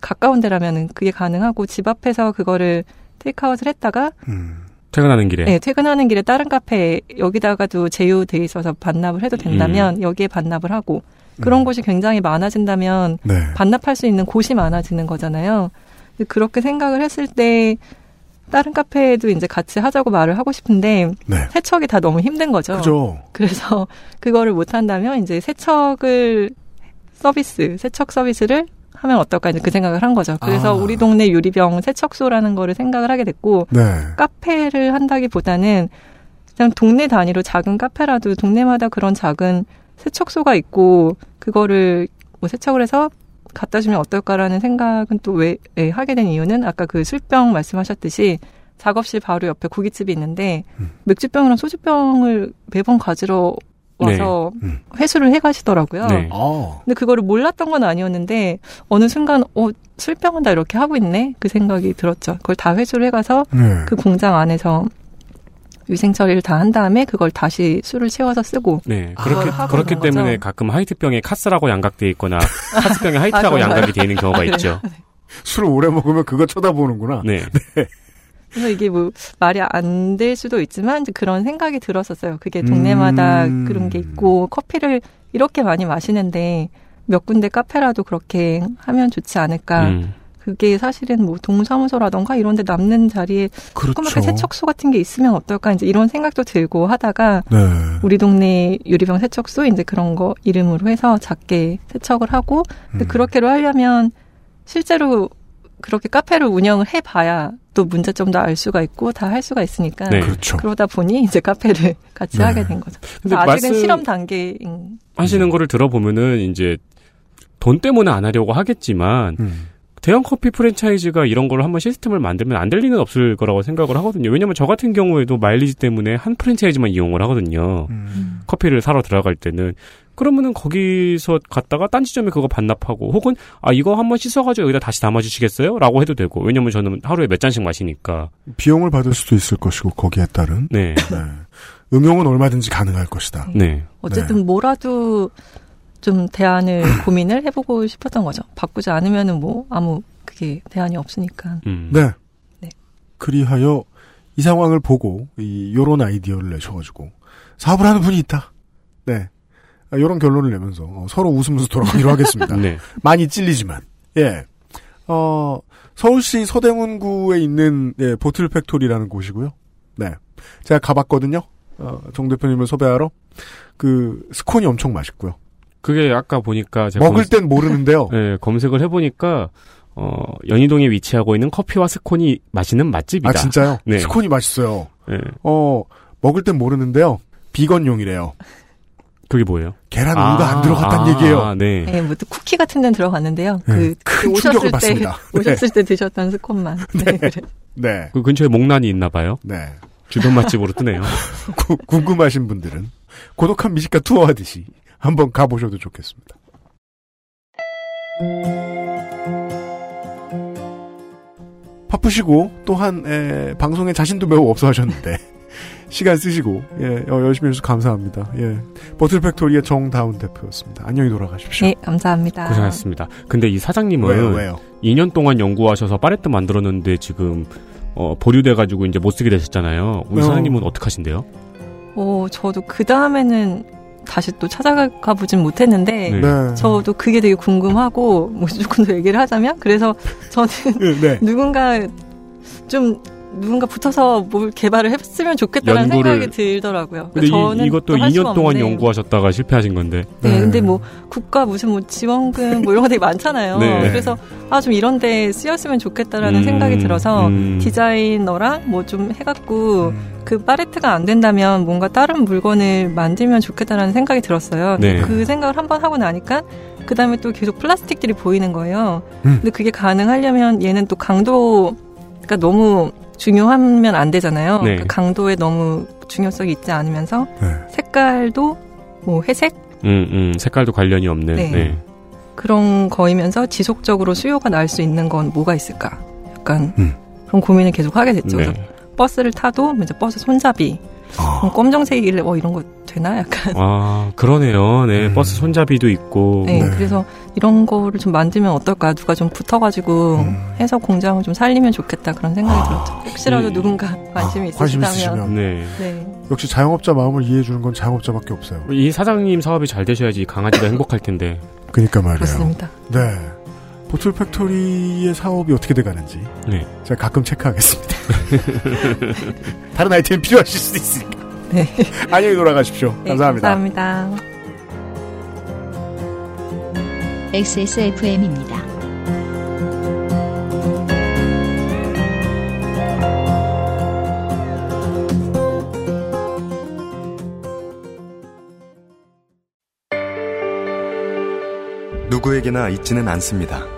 가까운 데라면은 그게 가능하고 집 앞에서 그거를 테이크아웃을 했다가 음. 퇴근하는 길에. 네, 퇴근하는 길에 다른 카페 여기다가도 제휴돼 있어서 반납을 해도 된다면 여기에 반납을 하고 그런 음. 곳이 굉장히 많아진다면 네. 반납할 수 있는 곳이 많아지는 거잖아요. 그렇게 생각을 했을 때 다른 카페에도 이제 같이 하자고 말을 하고 싶은데 네. 세척이 다 너무 힘든 거죠. 그죠. 그래서 그거를 못 한다면 이제 세척을 서비스, 세척 서비스를 하면 어떨까 이제 그 생각을 한 거죠. 그래서 아. 우리 동네 유리병 세척소라는 거를 생각을 하게 됐고 네. 카페를 한다기보다는 그냥 동네 단위로 작은 카페라도 동네마다 그런 작은 세척소가 있고 그거를 뭐 세척을 해서 갖다 주면 어떨까라는 생각은 또 왜 하게 된 이유는 아까 그 술병 말씀하셨듯이 작업실 바로 옆에 고깃집이 있는데 음. 맥주병이랑 소주병을 매번 가지러 와서 네. 음. 회수를 해 가시더라고요. 네. 아. 근데 그거를 몰랐던 건 아니었는데 어느 순간 어 술병은 다 이렇게 하고 있네 그 생각이 들었죠. 그걸 다 회수를 해 가서 네. 그 공장 안에서 위생 처리를 다 한 다음에 그걸 다시 술을 채워서 쓰고 네. 아, 그렇기, 있는 거죠. 때문에 가끔 하이트병에 카스라고 양각돼 있거나 카스병에 하이트라고 아? 양각이 돼 있는 경우가 그래요? 있죠. 술을 오래 먹으면 그거 쳐다보는구나. 네. 그래서 이게 뭐 말이 안 될 수도 있지만 이제 그런 생각이 들었었어요. 그게 동네마다 음. 그런 게 있고 커피를 이렇게 많이 마시는데 몇 군데 카페라도 그렇게 하면 좋지 않을까. 음. 그게 사실은 뭐 동사무소라던가 이런 데 남는 자리에 그렇죠. 조그맣게 세척소 같은 게 있으면 어떨까 이제 이런 생각도 들고 하다가 네. 우리 동네 유리병 세척소 이제 그런 거 이름으로 해서 작게 세척을 하고 근데 음. 그렇게로 하려면 실제로 그렇게 카페를 운영을 해봐야 또 문제점도 알 수가 있고 다 할 수가 있으니까 네. 그렇죠. 그러다 보니 이제 카페를 같이 네. 하게 된 거죠. 근데 그래서 아직은 말씀- 실험 단계인 하시는 거를 들어보면은 이제 돈 때문에 안 하려고 하겠지만 음. 대형 커피 프랜차이즈가 이런 걸 한번 시스템을 만들면 안 될 리는 없을 거라고 생각을 하거든요. 왜냐면 저 같은 경우에도 마일리지 때문에 한 프랜차이즈만 이용을 하거든요. 음. 커피를 사러 들어갈 때는 그러면은 거기서 갔다가 딴 지점에 그거 반납하고 혹은 아 이거 한번 씻어가지고 여기다 다시 담아주시겠어요?라고 해도 되고 왜냐면 저는 하루에 몇 잔씩 마시니까 비용을 받을 수도 있을 것이고 거기에 따른 네 네. 응용은 얼마든지 가능할 것이다. 네. 어쨌든 뭐라도 좀 대안을 고민을 해보고 싶었던 거죠. 바꾸지 않으면은 뭐 아무 그게 대안이 없으니까. 음. 네. 네. 그리하여 이 상황을 보고 이 요런 아이디어를 내셔가지고 사업을 하는 분이 있다. 네. 아, 요런 결론을 내면서 어, 서로 웃으면서 돌아가기로 하겠습니다. 네. 많이 찔리지만 예. 어 서울시 서대문구에 있는 예, 보틀 팩토리라는 곳이고요. 네. 제가 가봤거든요. 어, 정 대표님을 섭외하러 그 스콘이 엄청 맛있고요. 그게 아까 보니까 제가 먹을 검- 땐 모르는데요. 네, 검색을 해보니까 어 연희동에 위치하고 있는 커피와 스콘이 맛있는 맛집이다. 아 진짜요? 네. 스콘이 맛있어요. 네. 어 먹을 땐 모르는데요. 비건용이래요. 그게 뭐예요? 계란 우유가 안 들어갔다는 아, 얘기예요. 네. 네, 뭐또 쿠키 같은 데는 들어갔는데요. 네, 그, 큰그 충격을 오셨을 때 받습니다. 네. 오셨을 때 드셨던 스콘만. 네, 그래. 네. 그 근처에 목란이 있나 봐요. 네. 주변 맛집으로 뜨네요. 구- 궁금하신 분들은 고독한 미식가 투어하듯이 한번 가보셔도 좋겠습니다. 바쁘시고 또한 에, 방송에 자신도 매우 없어 하셨는데 시간 쓰시고 예, 어, 열심히 해주셔서 감사합니다. 예, 버틀팩토리의 정다운 대표였습니다. 안녕히 돌아가십시오. 네, 감사합니다. 고생하셨습니다. 근데 이 사장님은 왜요, 왜요? 2년 동안 연구하셔서 파레트 만들었는데 지금 어, 보류돼가지고 이제 못 쓰게 되셨잖아요. 우리 어. 사장님은 어떻게 하신대요? 어, 저도 그 다음에는 다시 또 찾아가 보진 못했는데 네. 네. 저도 그게 되게 궁금하고 뭐 조금 더 얘기를 하자면 그래서 저는 네. 누군가 좀 누군가 붙어서 뭘 개발을 했으면 좋겠다는 생각이 들더라고요. 근데 그러니까 저는 이, 수가 2년 동안. 연구하셨다가 실패하신 건데. 네, 네. 근데 뭐 국가 무슨 뭐 지원금 뭐 이런 거 되게 많잖아요. 네. 그래서 아 좀 이런 데 쓰였으면 좋겠다라는 음, 생각이 들어서 음. 디자이너랑 뭐 좀 해갖고 음. 그 파레트가 안 된다면 뭔가 다른 물건을 만들면 좋겠다라는 생각이 들었어요. 네. 그 생각을 한번 하고 나니까 그 다음에 또 계속 플라스틱들이 보이는 거예요. 음. 근데 그게 가능하려면 얘는 또 강도가 너무 중요하면 안 되잖아요. 네. 그러니까 강도에 너무 중요성이 있지 않으면서 네. 색깔도 뭐 회색 음, 음, 색깔도 관련이 없는. 네. 네. 그런 거이면서 지속적으로 수요가 날 수 있는 건 뭐가 있을까? 약간 음. 그런 고민을 계속 하게 됐죠. 네. 버스를 타도 이제 버스 손잡이 아, 그럼 검정색이길래 어 이런 거 되나 약간 아, 그러네요. 네, 음. 버스 손잡이도 있고. 네, 네. 그래서 이런 거를 좀 만들면 어떨까 누가 좀 붙어가지고 음. 해서 공장을 좀 살리면 좋겠다 그런 생각이 아. 들었죠. 혹시라도 음. 누군가 관심이 아, 있으시다면 있으시면. 네. 네. 역시 자영업자 마음을 이해해 주는 건 자영업자밖에 없어요. 이 사장님 사업이 잘 되셔야지 강아지가 행복할 텐데. 그러니까 말이에요. 그렇습니다. 네. 보틀 팩토리의 사업이 어떻게 돼가는지 네. 제가 가끔 체크하겠습니다. 다른 아이템 필요하실 수도 있으니까. 네. 안녕히 돌아가십시오. 네, 감사합니다. 감사합니다. XSFM입니다. 누구에게나 있지는 않습니다.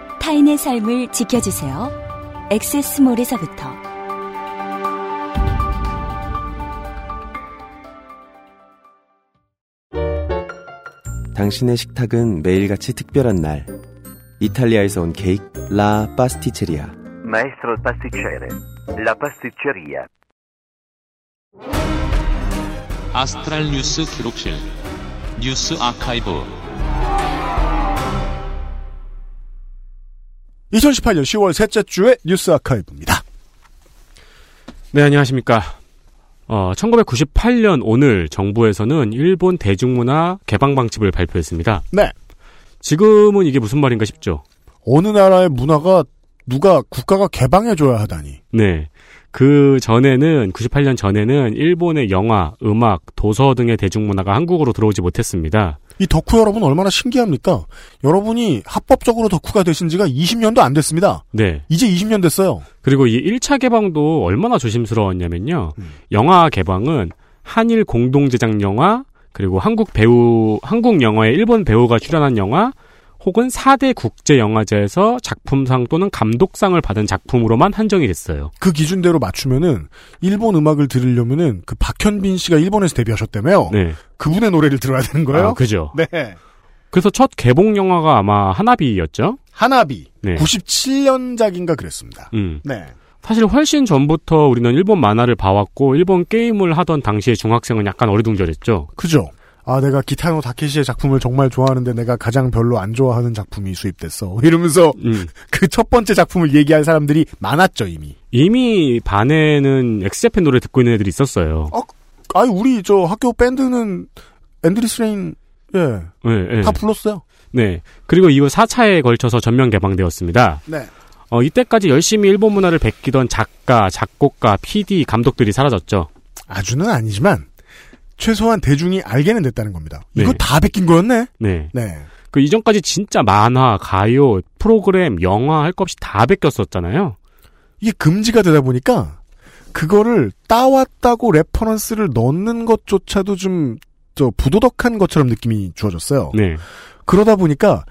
타인의 삶을 지켜주세요. 엑세스몰에서부터 당신의 식탁은 매일같이 특별한 날. 이탈리아에서 온 케이크 라 파스티체리아. Maestro pasticcere. La pasticceria. 아스트랄 뉴스 기록실 뉴스 아카이브 2018년 10월 셋째 주의 뉴스 아카이브입니다. 네, 안녕하십니까. 어, 1998년 오늘 정부에서는 일본 대중문화 개방 방침을 발표했습니다. 네. 지금은 이게 무슨 말인가 싶죠. 어느 나라의 문화가 누가 국가가 개방해줘야 하다니. 네. 그 전에는 98년 전에는 일본의 영화, 음악, 도서 등의 대중문화가 한국으로 들어오지 못했습니다. 이 덕후 여러분 얼마나 신기합니까? 여러분이 합법적으로 덕후가 되신 지가 20년도 안 됐습니다. 네. 이제 20년 됐어요. 그리고 이 1차 개방도 얼마나 조심스러웠냐면요. 영화 개방은 한일 공동 제작 영화, 그리고 한국 배우, 한국 영화에 일본 배우가 출연한 영화, 혹은 4대 국제 영화제에서 작품상 또는 감독상을 받은 작품으로만 한정이 됐어요. 그 기준대로 맞추면은 일본 음악을 들으려면은 그 박현빈 씨가 일본에서 데뷔하셨다며요. 네. 그분의 노래를 들어야 되는 거예요. 아, 그죠. 네. 그래서 첫 개봉 영화가 아마 하나비였죠? 하나비. 네. 97년작인가 그랬습니다. 음. 네. 사실 훨씬 전부터 우리는 일본 만화를 봐왔고 일본 게임을 하던 당시의 중학생은 약간 어리둥절했죠. 그죠. 아, 내가 기타노 다케시의 작품을 정말 좋아하는데 내가 가장 별로 안 좋아하는 작품이 수입됐어. 이러면서 음. 그첫 번째 작품을 얘기할 사람들이 많았죠, 이미. 이미 반에는 엑스제팬 노래 듣고 있는 애들이 있었어요. 아니, 우리 저 학교 밴드는 Endless Rain, 예. 네, 네. 다 불렀어요. 네. 그리고 이후 4차에 걸쳐서 전면 개방되었습니다. 네. 어, 이때까지 열심히 일본 문화를 베끼던 작가, 작곡가, PD, 감독들이 사라졌죠. 아주는 아니지만, 최소한 대중이 알게는 됐다는 겁니다. 이거 네. 다 베낀 거였네? 네. 네. 그 이전까지 진짜 만화, 가요, 프로그램, 영화 할 것 없이 다 베꼈었잖아요. 이게 금지가 되다 보니까, 그거를 따왔다고 reference를 넣는 것조차도 좀, 저, 부도덕한 것처럼 느낌이 주어졌어요. 네. 그러다 보니까,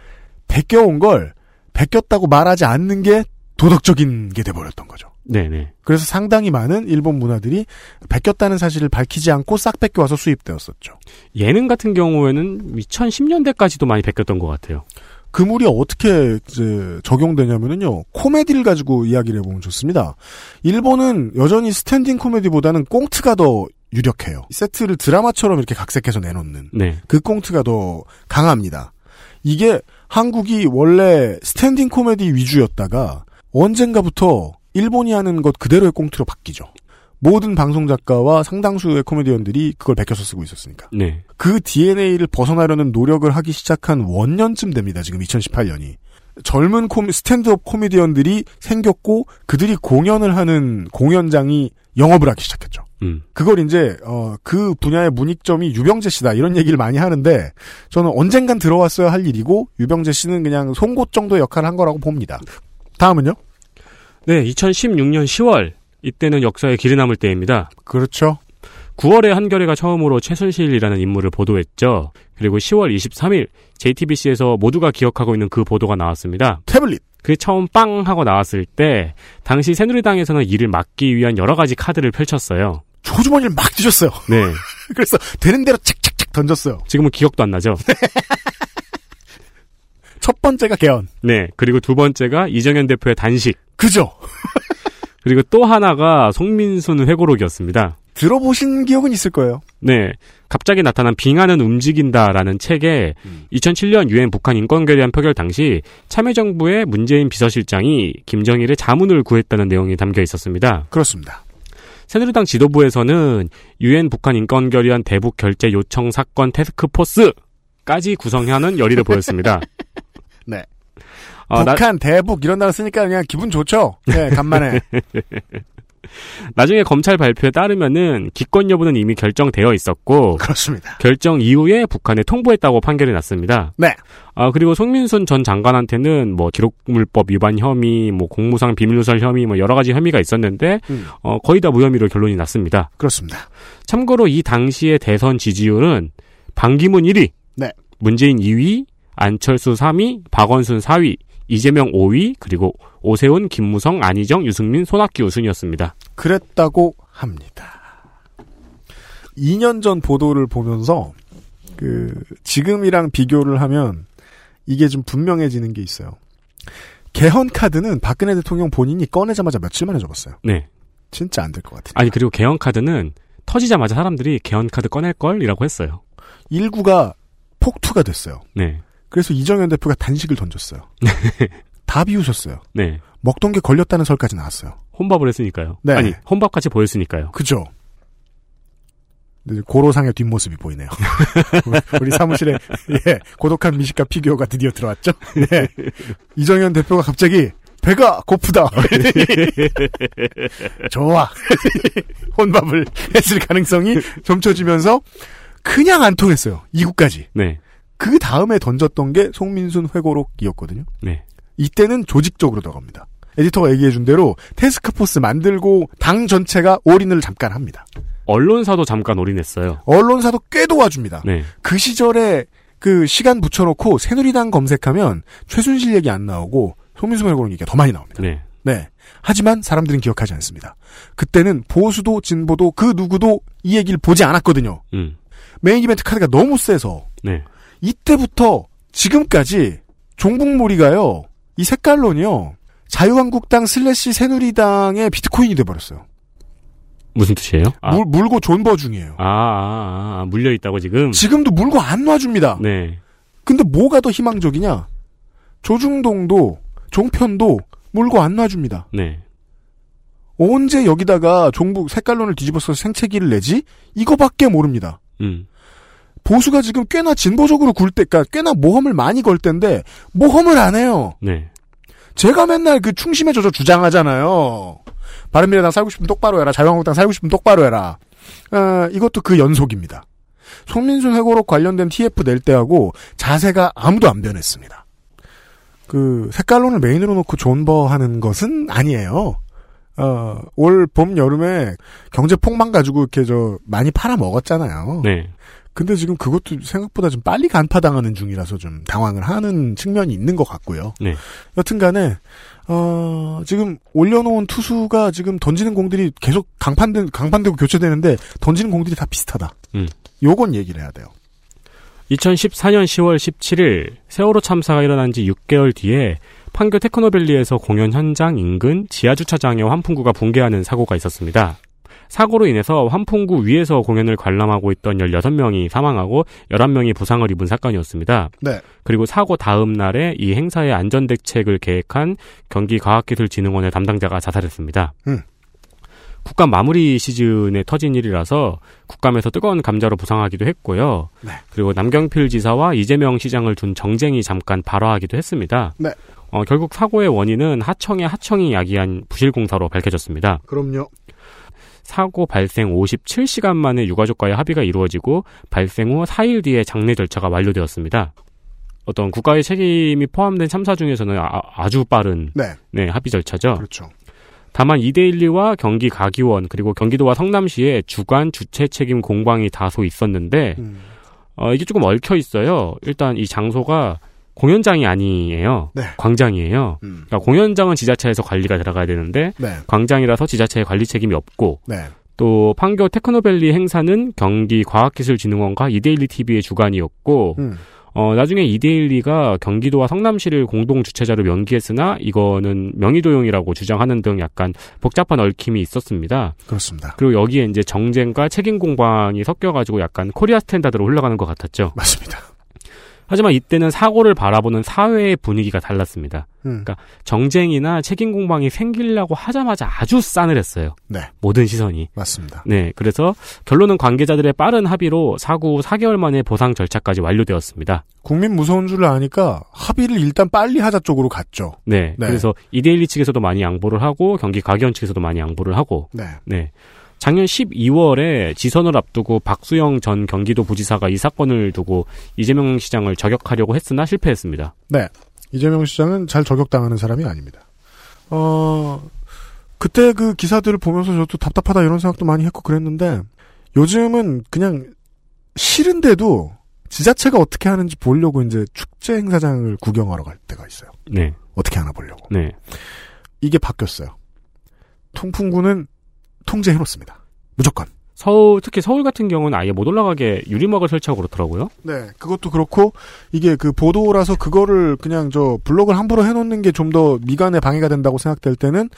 베껴온 걸, 베꼈다고 말하지 않는 게 도덕적인 게 돼버렸던 거죠. 네네. 그래서 상당히 많은 일본 문화들이 베꼈다는 사실을 밝히지 않고 싹 베껴와서 수입되었었죠. 예능 같은 경우에는 2010년대까지도 많이 베꼈던 것 같아요. 그 물이 어떻게 이제 적용되냐면은요 코미디를 가지고 이야기를 해보면 좋습니다. 일본은 여전히 스탠딩 코미디보다는 꽁트가 더 유력해요. 세트를 드라마처럼 이렇게 각색해서 내놓는 네. 그 꽁트가 더 강합니다. 이게 한국이 원래 스탠딩 코미디 위주였다가 언젠가부터 일본이 하는 것 그대로의 꽁트로 바뀌죠. 모든 방송 작가와 상당수의 코미디언들이 그걸 베껴서 쓰고 있었으니까. 네. 그 DNA를 벗어나려는 노력을 하기 시작한 원년쯤 됩니다. 지금 2018년이. 젊은 코미, 스탠드업 코미디언들이 생겼고 그들이 공연을 하는 공연장이 영업을 하기 시작했죠. 음. 그걸 이제 어, 그 분야의 문익점이 유병재 씨다 이런 얘기를 많이 하는데 저는 언젠간 들어왔어야 할 일이고 유병재 씨는 그냥 송곳 정도 역할을 한 거라고 봅니다. 다음은요? 네, 2016년 10월 이때는 역사에 길이 남을 때입니다. 그렇죠. 9월에 한겨레가 처음으로 최순실이라는 인물을 보도했죠. 그리고 10월 23일 JTBC에서 모두가 기억하고 있는 그 보도가 나왔습니다. 태블릿. 그게 처음 빵 하고 나왔을 때 당시 새누리당에서는 이를 막기 위한 여러 가지 카드를 펼쳤어요. 조주머니를 막 뒤졌어요. 네. 그래서 되는 대로 착착착 던졌어요. 지금은 기억도 안 나죠. 첫 번째가 개헌. 네. 그리고 두 번째가 이정현 대표의 단식. 그죠? 그리고 또 하나가 송민순 회고록이었습니다. 들어보신 기억은 있을 거예요. 네. 갑자기 나타난 빙하는 움직인다라는 책에 2007년 유엔 북한 인권결의안 표결 당시 참여정부의 문재인 비서실장이 김정일의 자문을 구했다는 내용이 담겨 있었습니다. 그렇습니다. 새누리당 지도부에서는 유엔 북한 인권결의안 대북 결재 요청 사건 테스크포스까지 구성하는 열의를 보였습니다. 네. 어, 나- 북한, 대북 이런 단어 쓰니까 그냥 기분 좋죠? 네, 간만에. 나중에 검찰 발표에 따르면은 기권 여부는 이미 결정되어 있었고 그렇습니다. 결정 이후에 북한에 통보했다고 판결이 났습니다. 네. 아 그리고 송민순 전 장관한테는 뭐 기록물법 위반 혐의, 뭐 공무상 비밀누설 혐의, 뭐 여러 가지 혐의가 있었는데 음. 어 거의 다 무혐의로 결론이 났습니다. 그렇습니다. 참고로 이 당시의 대선 지지율은 반기문 1위, 네. 문재인 2위, 안철수 3위, 박원순 4위, 이재명 5위, 그리고 오세훈, 김무성, 안희정, 유승민, 손학규 우순이었습니다. 그랬다고 합니다. 2년 전 보도를 보면서 그 지금이랑 비교를 하면 이게 좀 분명해지는 게 있어요. 개헌 카드는 박근혜 대통령 본인이 꺼내자마자 며칠 만에 접었어요. 네. 진짜 안 될 것 같아요. 아니 그리고 개헌 카드는 터지자마자 사람들이 개헌 카드 꺼낼 걸이라고 했어요. 일구가 폭투가 됐어요. 네. 그래서 이정현 대표가 단식을 던졌어요. 다 비우셨어요. 네. 먹던 게 걸렸다는 설까지 나왔어요. 혼밥을 했으니까요. 네. 아니 혼밥 같이 보였으니까요. 그죠? 고로상의 뒷모습이 보이네요. 우리 사무실에 예, 고독한 미식가 피규어가 드디어 들어왔죠. 네. 이정현 대표가 갑자기 배가 고프다. 좋아. 혼밥을 했을 가능성이 점쳐지면서 그냥 안 통했어요. 이국까지. 네. 그 다음에 던졌던 게 송민순 회고록이었거든요. 네. 이때는 조직적으로 들어갑니다. 에디터가 얘기해준 대로 테스크포스 만들고 당 전체가 올인을 잠깐 합니다. 언론사도 잠깐 올인했어요. 언론사도 꽤 도와줍니다. 네. 그 시절에 그 시간 붙여놓고 새누리당 검색하면 최순실 얘기 안 나오고 송민수 말고는 얘기가 더 많이 나옵니다. 네. 네. 하지만 사람들은 기억하지 않습니다. 그때는 보수도 진보도 그 누구도 이 얘기를 보지 않았거든요. 음. 메인 이벤트 카드가 너무 세서 네. 이때부터 지금까지 종북몰이가요. 이 색깔론이요. 자유한국당 슬래시 새누리당의 비트코인이 돼버렸어요. 무슨 뜻이에요? 아, 물, 물고 존버 중이에요. 아, 아, 아, 물려 있다고 지금. 지금도 물고 안 놔줍니다. 네. 근데 뭐가 더 희망적이냐? 조중동도 종편도 물고 안 놔줍니다. 네. 언제 여기다가 종북 색깔론을 뒤집어서 생채기를 내지? 이거밖에 모릅니다. 음. 보수가 지금 꽤나 진보적으로 굴 때, 그러니까 꽤나 모험을 많이 걸 때인데 모험을 안 해요. 네. 제가 맨날 그 충심에 젖어 주장하잖아요. 바른미래당 살고 싶으면 똑바로 해라. 자유한국당 살고 싶으면 똑바로 해라. 어, 이것도 그 연속입니다. 손민순 회고록 관련된 TF 낼 때하고 자세가 아무도 안 변했습니다. 그 색깔론을 메인으로 놓고 존버하는 것은 아니에요. 어, 올 봄 여름에 경제 폭망 가지고 이렇게 저 많이 팔아 먹었잖아요. 네. 근데 지금 그것도 생각보다 좀 빨리 간파당하는 중이라서 좀 당황을 하는 측면이 있는 것 같고요. 네. 여튼간에 어, 지금 올려놓은 투수가 지금 던지는 공들이 계속 강판되, 강판되고 교체되는데 던지는 공들이 다 비슷하다. 음. 요건 얘기를 해야 돼요. 2014년 10월 17일 세월호 참사가 일어난 지 6개월 뒤에 판교 테크노밸리에서 공연 현장 인근 지하주차장에 환풍구가 붕괴하는 사고가 있었습니다. 사고로 인해서 환풍구 위에서 공연을 관람하고 있던 16명이 사망하고 11명이 부상을 입은 사건이었습니다. 네. 그리고 사고 다음 날에 이 행사의 안전 대책을 계획한 경기과학기술진흥원의 담당자가 자살했습니다. 음. 국감 마무리 시즌에 터진 일이라서 국감에서 뜨거운 감자로 부상하기도 했고요. 네. 그리고 남경필 지사와 이재명 시장을 둔 정쟁이 잠깐 발화하기도 했습니다. 네. 어, 결국 사고의 원인은 하청의 하청이 야기한 부실공사로 밝혀졌습니다. 그럼요. 사고 발생 57시간 만에 유가족과의 합의가 이루어지고 발생 후 4일 뒤에 장례 절차가 완료되었습니다. 어떤 국가의 책임이 포함된 참사 중에서는 아, 주 빠른 네. 네, 합의 절차죠. 그렇죠. 다만 이데일리와 경기 가기원 그리고 경기도와 성남시에 주관 주체 책임 공방이 다소 있었는데 음. 어, 이게 조금 얽혀 있어요. 일단 이 장소가 공연장이 아니에요. 네. 광장이에요. 음. 그러니까 공연장은 지자체에서 관리가 들어가야 되는데 네. 광장이라서 지자체의 관리 책임이 없고 네. 또 판교 테크노밸리 행사는 경기 과학기술진흥원과 이데일리 TV의 주관이었고 음. 어, 나중에 이데일리가 경기도와 성남시를 공동 주최자로 명기했으나 이거는 명의도용이라고 주장하는 등 약간 복잡한 얽힘이 있었습니다. 그렇습니다. 그리고 여기에 이제 정쟁과 책임 공방이 섞여가지고 약간 Korea standard로 흘러가는 것 같았죠. 맞습니다. 하지만 이때는 사고를 바라보는 사회의 분위기가 달랐습니다. 음. 그러니까 정쟁이나 책임 공방이 생기려고 하자마자 아주 싸늘했어요. 네. 모든 시선이. 맞습니다. 네, 그래서 결론은 관계자들의 빠른 합의로 사고 후 4개월 만에 보상 절차까지 완료되었습니다. 국민 무서운 줄 아니까 합의를 일단 빨리 하자 쪽으로 갔죠. 네, 네. 그래서 이데일리 측에서도 많이 양보를 하고 경기 가기원 측에서도 많이 양보를 하고 네. 네. 작년 12월에 지선을 앞두고 박수영 전 경기도 부지사가 이 사건을 두고 이재명 시장을 저격하려고 했으나 실패했습니다. 네. 이재명 시장은 잘 저격당하는 사람이 아닙니다. 어, 그때 그 기사들을 보면서 저도 답답하다 이런 생각도 많이 했고 그랬는데 요즘은 그냥 싫은데도 지자체가 어떻게 하는지 보려고 이제 축제 행사장을 구경하러 갈 때가 있어요. 네. 어떻게 하나 보려고. 네. 이게 바뀌었어요. 통풍구는 통제해놓습니다. 무조건. 서울, 특히 서울 같은 경우는 아예 못 올라가게 유리막을 설치하고 그렇더라고요. 네, 그것도 그렇고 이게 그 보도라서 그거를 그냥 저 블록을 함부로 해놓는 게 좀 더 미간에 방해가 된다고 생각될 때는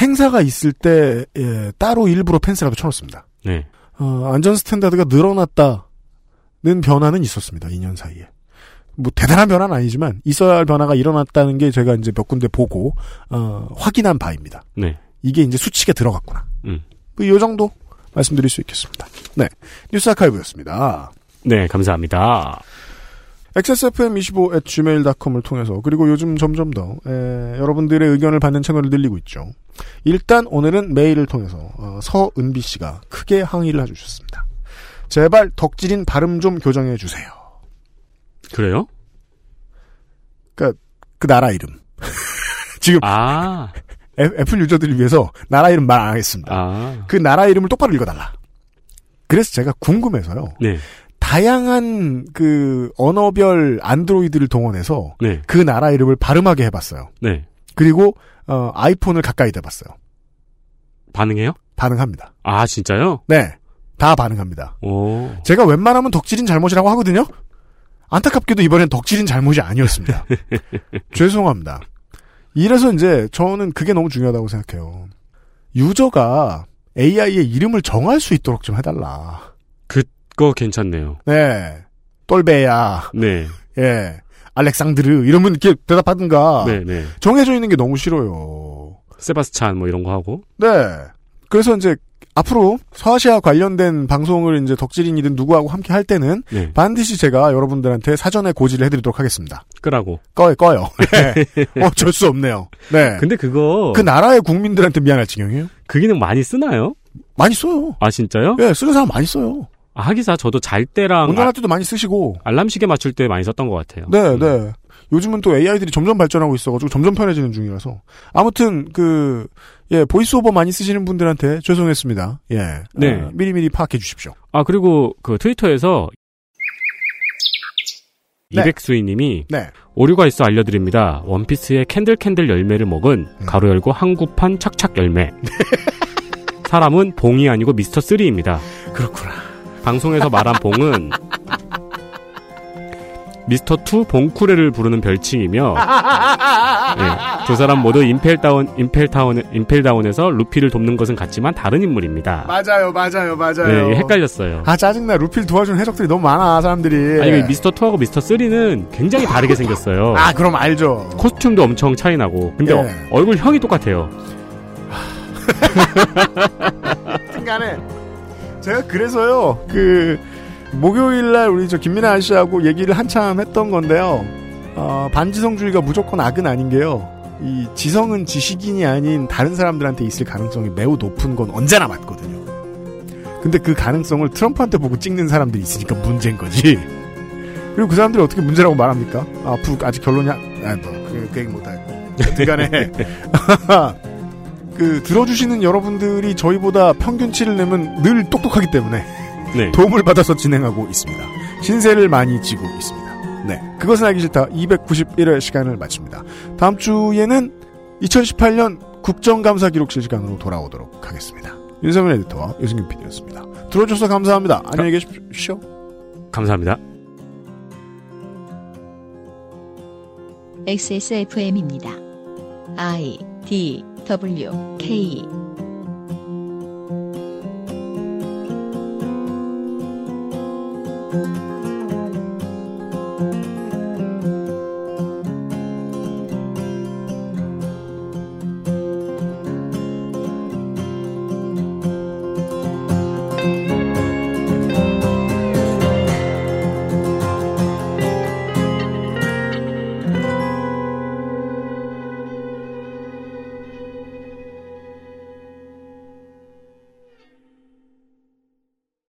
행사가 있을 때 예, 따로 일부러 펜스라도 쳐놓습니다. 네. 어, 안전 standard가 늘어났다는 변화는 있었습니다. 2년 사이에. 뭐 대단한 변화는 아니지만 있어야 할 변화가 일어났다는 게 제가 이제 몇 군데 보고 어, 확인한 바입니다. 네. 이게 이제 수칙에 들어갔구나. 음. 뭐이 정도 말씀드릴 수 있겠습니다. 네, 뉴스 아카이브였습니다. 네, 감사합니다. xsfm25@gmail.com을 통해서 그리고 요즘 점점 더 에, 여러분들의 의견을 받는 채널을 늘리고 있죠. 일단 오늘은 메일을 통해서 어, 서은비 씨가 크게 항의를 해주셨습니다. 제발 덕질인 발음 좀 교정해 주세요. 그래요? 그러니까 그 나라 이름. 지금 아. 애, 애플 유저들을 위해서 나라 이름 말 안 하겠습니다. 아. 그 나라 이름을 똑바로 읽어달라. 그래서 제가 궁금해서요. 네. 다양한 그 언어별 안드로이드를 동원해서 네. 그 나라 이름을 발음하게 해봤어요. 네. 그리고 어, 아이폰을 가까이 대봤어요. 반응해요? 반응합니다. 아, 진짜요? 네, 다 반응합니다. 오. 제가 웬만하면 덕질인 잘못이라고 하거든요. 안타깝게도 이번엔 덕질인 잘못이 아니었습니다. 죄송합니다. 이래서 이제 저는 그게 너무 중요하다고 생각해요. 유저가 AI의 이름을 정할 수 있도록 좀 해달라. 그거 괜찮네요. 네. 똘베야. 네. 예. 알렉상드르. 이러면 이렇게 대답하든가. 네, 네. 정해져 있는 게 너무 싫어요. 세바스찬 뭐 이런 거 하고. 네. 그래서 이제 앞으로 서아시아 관련된 방송을 이제 덕질인이든 누구하고 함께 할 때는 네. 반드시 제가 여러분들한테 사전에 고지를 해드리도록 하겠습니다. 끄라고. 꺼요, 꺼요. 네. 어쩔 수 없네요. 네. 근데 그거 그 나라의 국민들한테 미안할 지경이에요. 그 기능 많이 쓰나요? 많이 써요. 아, 진짜요? 예, 쓰는 사람 많이 써요. 아, 하기사 저도 잘 때랑 운전할 때도 많이 쓰시고. 아, 알람 시계 맞출 때 많이 썼던 것 같아요. 네, 네. 요즘은 또 AI들이 점점 발전하고 있어가지고 점점 편해지는 중이라서. 아무튼, 그, 예, VoiceOver 많이 쓰시는 분들한테 죄송했습니다. 예. 네. 어, 미리미리 파악해 주십시오. 아, 그리고 그 트위터에서 네. 이백수이님이 네. 오류가 있어 알려드립니다. 원피스의 candle candle 열매를 먹은 음. 가로 열고 한국판 착착 열매. 사람은 봉이 아니고 미스터 three입니다. 그렇구나. 방송에서 말한 봉은 미스터 two 봉쿠레를 부르는 별칭이며 네, 두 사람 모두 임펠다운 임펠타운 임펠다운에서 루피를 돕는 것은 같지만 다른 인물입니다. 맞아요, 맞아요, 맞아요. 네, 헷갈렸어요. 아, 짜증나. 루피를 도와주는 해적들이 너무 많아, 사람들이. 아니, 미스터 2하고 미스터 3는 굉장히 다르게 생겼어요. 아, 그럼 알죠. costume도 엄청 차이 나고. 근데 예. 어- 얼굴 형이 똑같아요. 하여튼간에 제가 그래서요 그 목요일 날 우리 저 김민아 아저씨하고 얘기를 한참 했던 건데요. 어, 반지성주의가 무조건 악은 아닌 게요. 이 지성은 지식인이 아닌 다른 사람들한테 있을 가능성이 매우 높은 건 언제나 맞거든요. 근데 그 가능성을 트럼프한테 보고 찍는 사람들이 있으니까 문제인 거지. 그리고 그 사람들이 어떻게 문제라고 말합니까? 아, 앞으로 아직 결론이 아 뭐 그 그 얘기 못하고 여튼간에. 그 들어주시는 여러분들이 저희보다 평균치를 내면 늘 똑똑하기 때문에 네. 도움을 받아서 진행하고 있습니다. 신세를 많이 지고 있습니다. 네, 그것은 알기 싫다 291회 시간을 마칩니다. 다음 주에는 2018년 국정감사 기록실 시간으로 돌아오도록 하겠습니다. 윤세민 에디터와 유승균 PD였습니다. 들어줘서 감사합니다. 안녕히 계십시오. 감사합니다. XSFM입니다. I D W K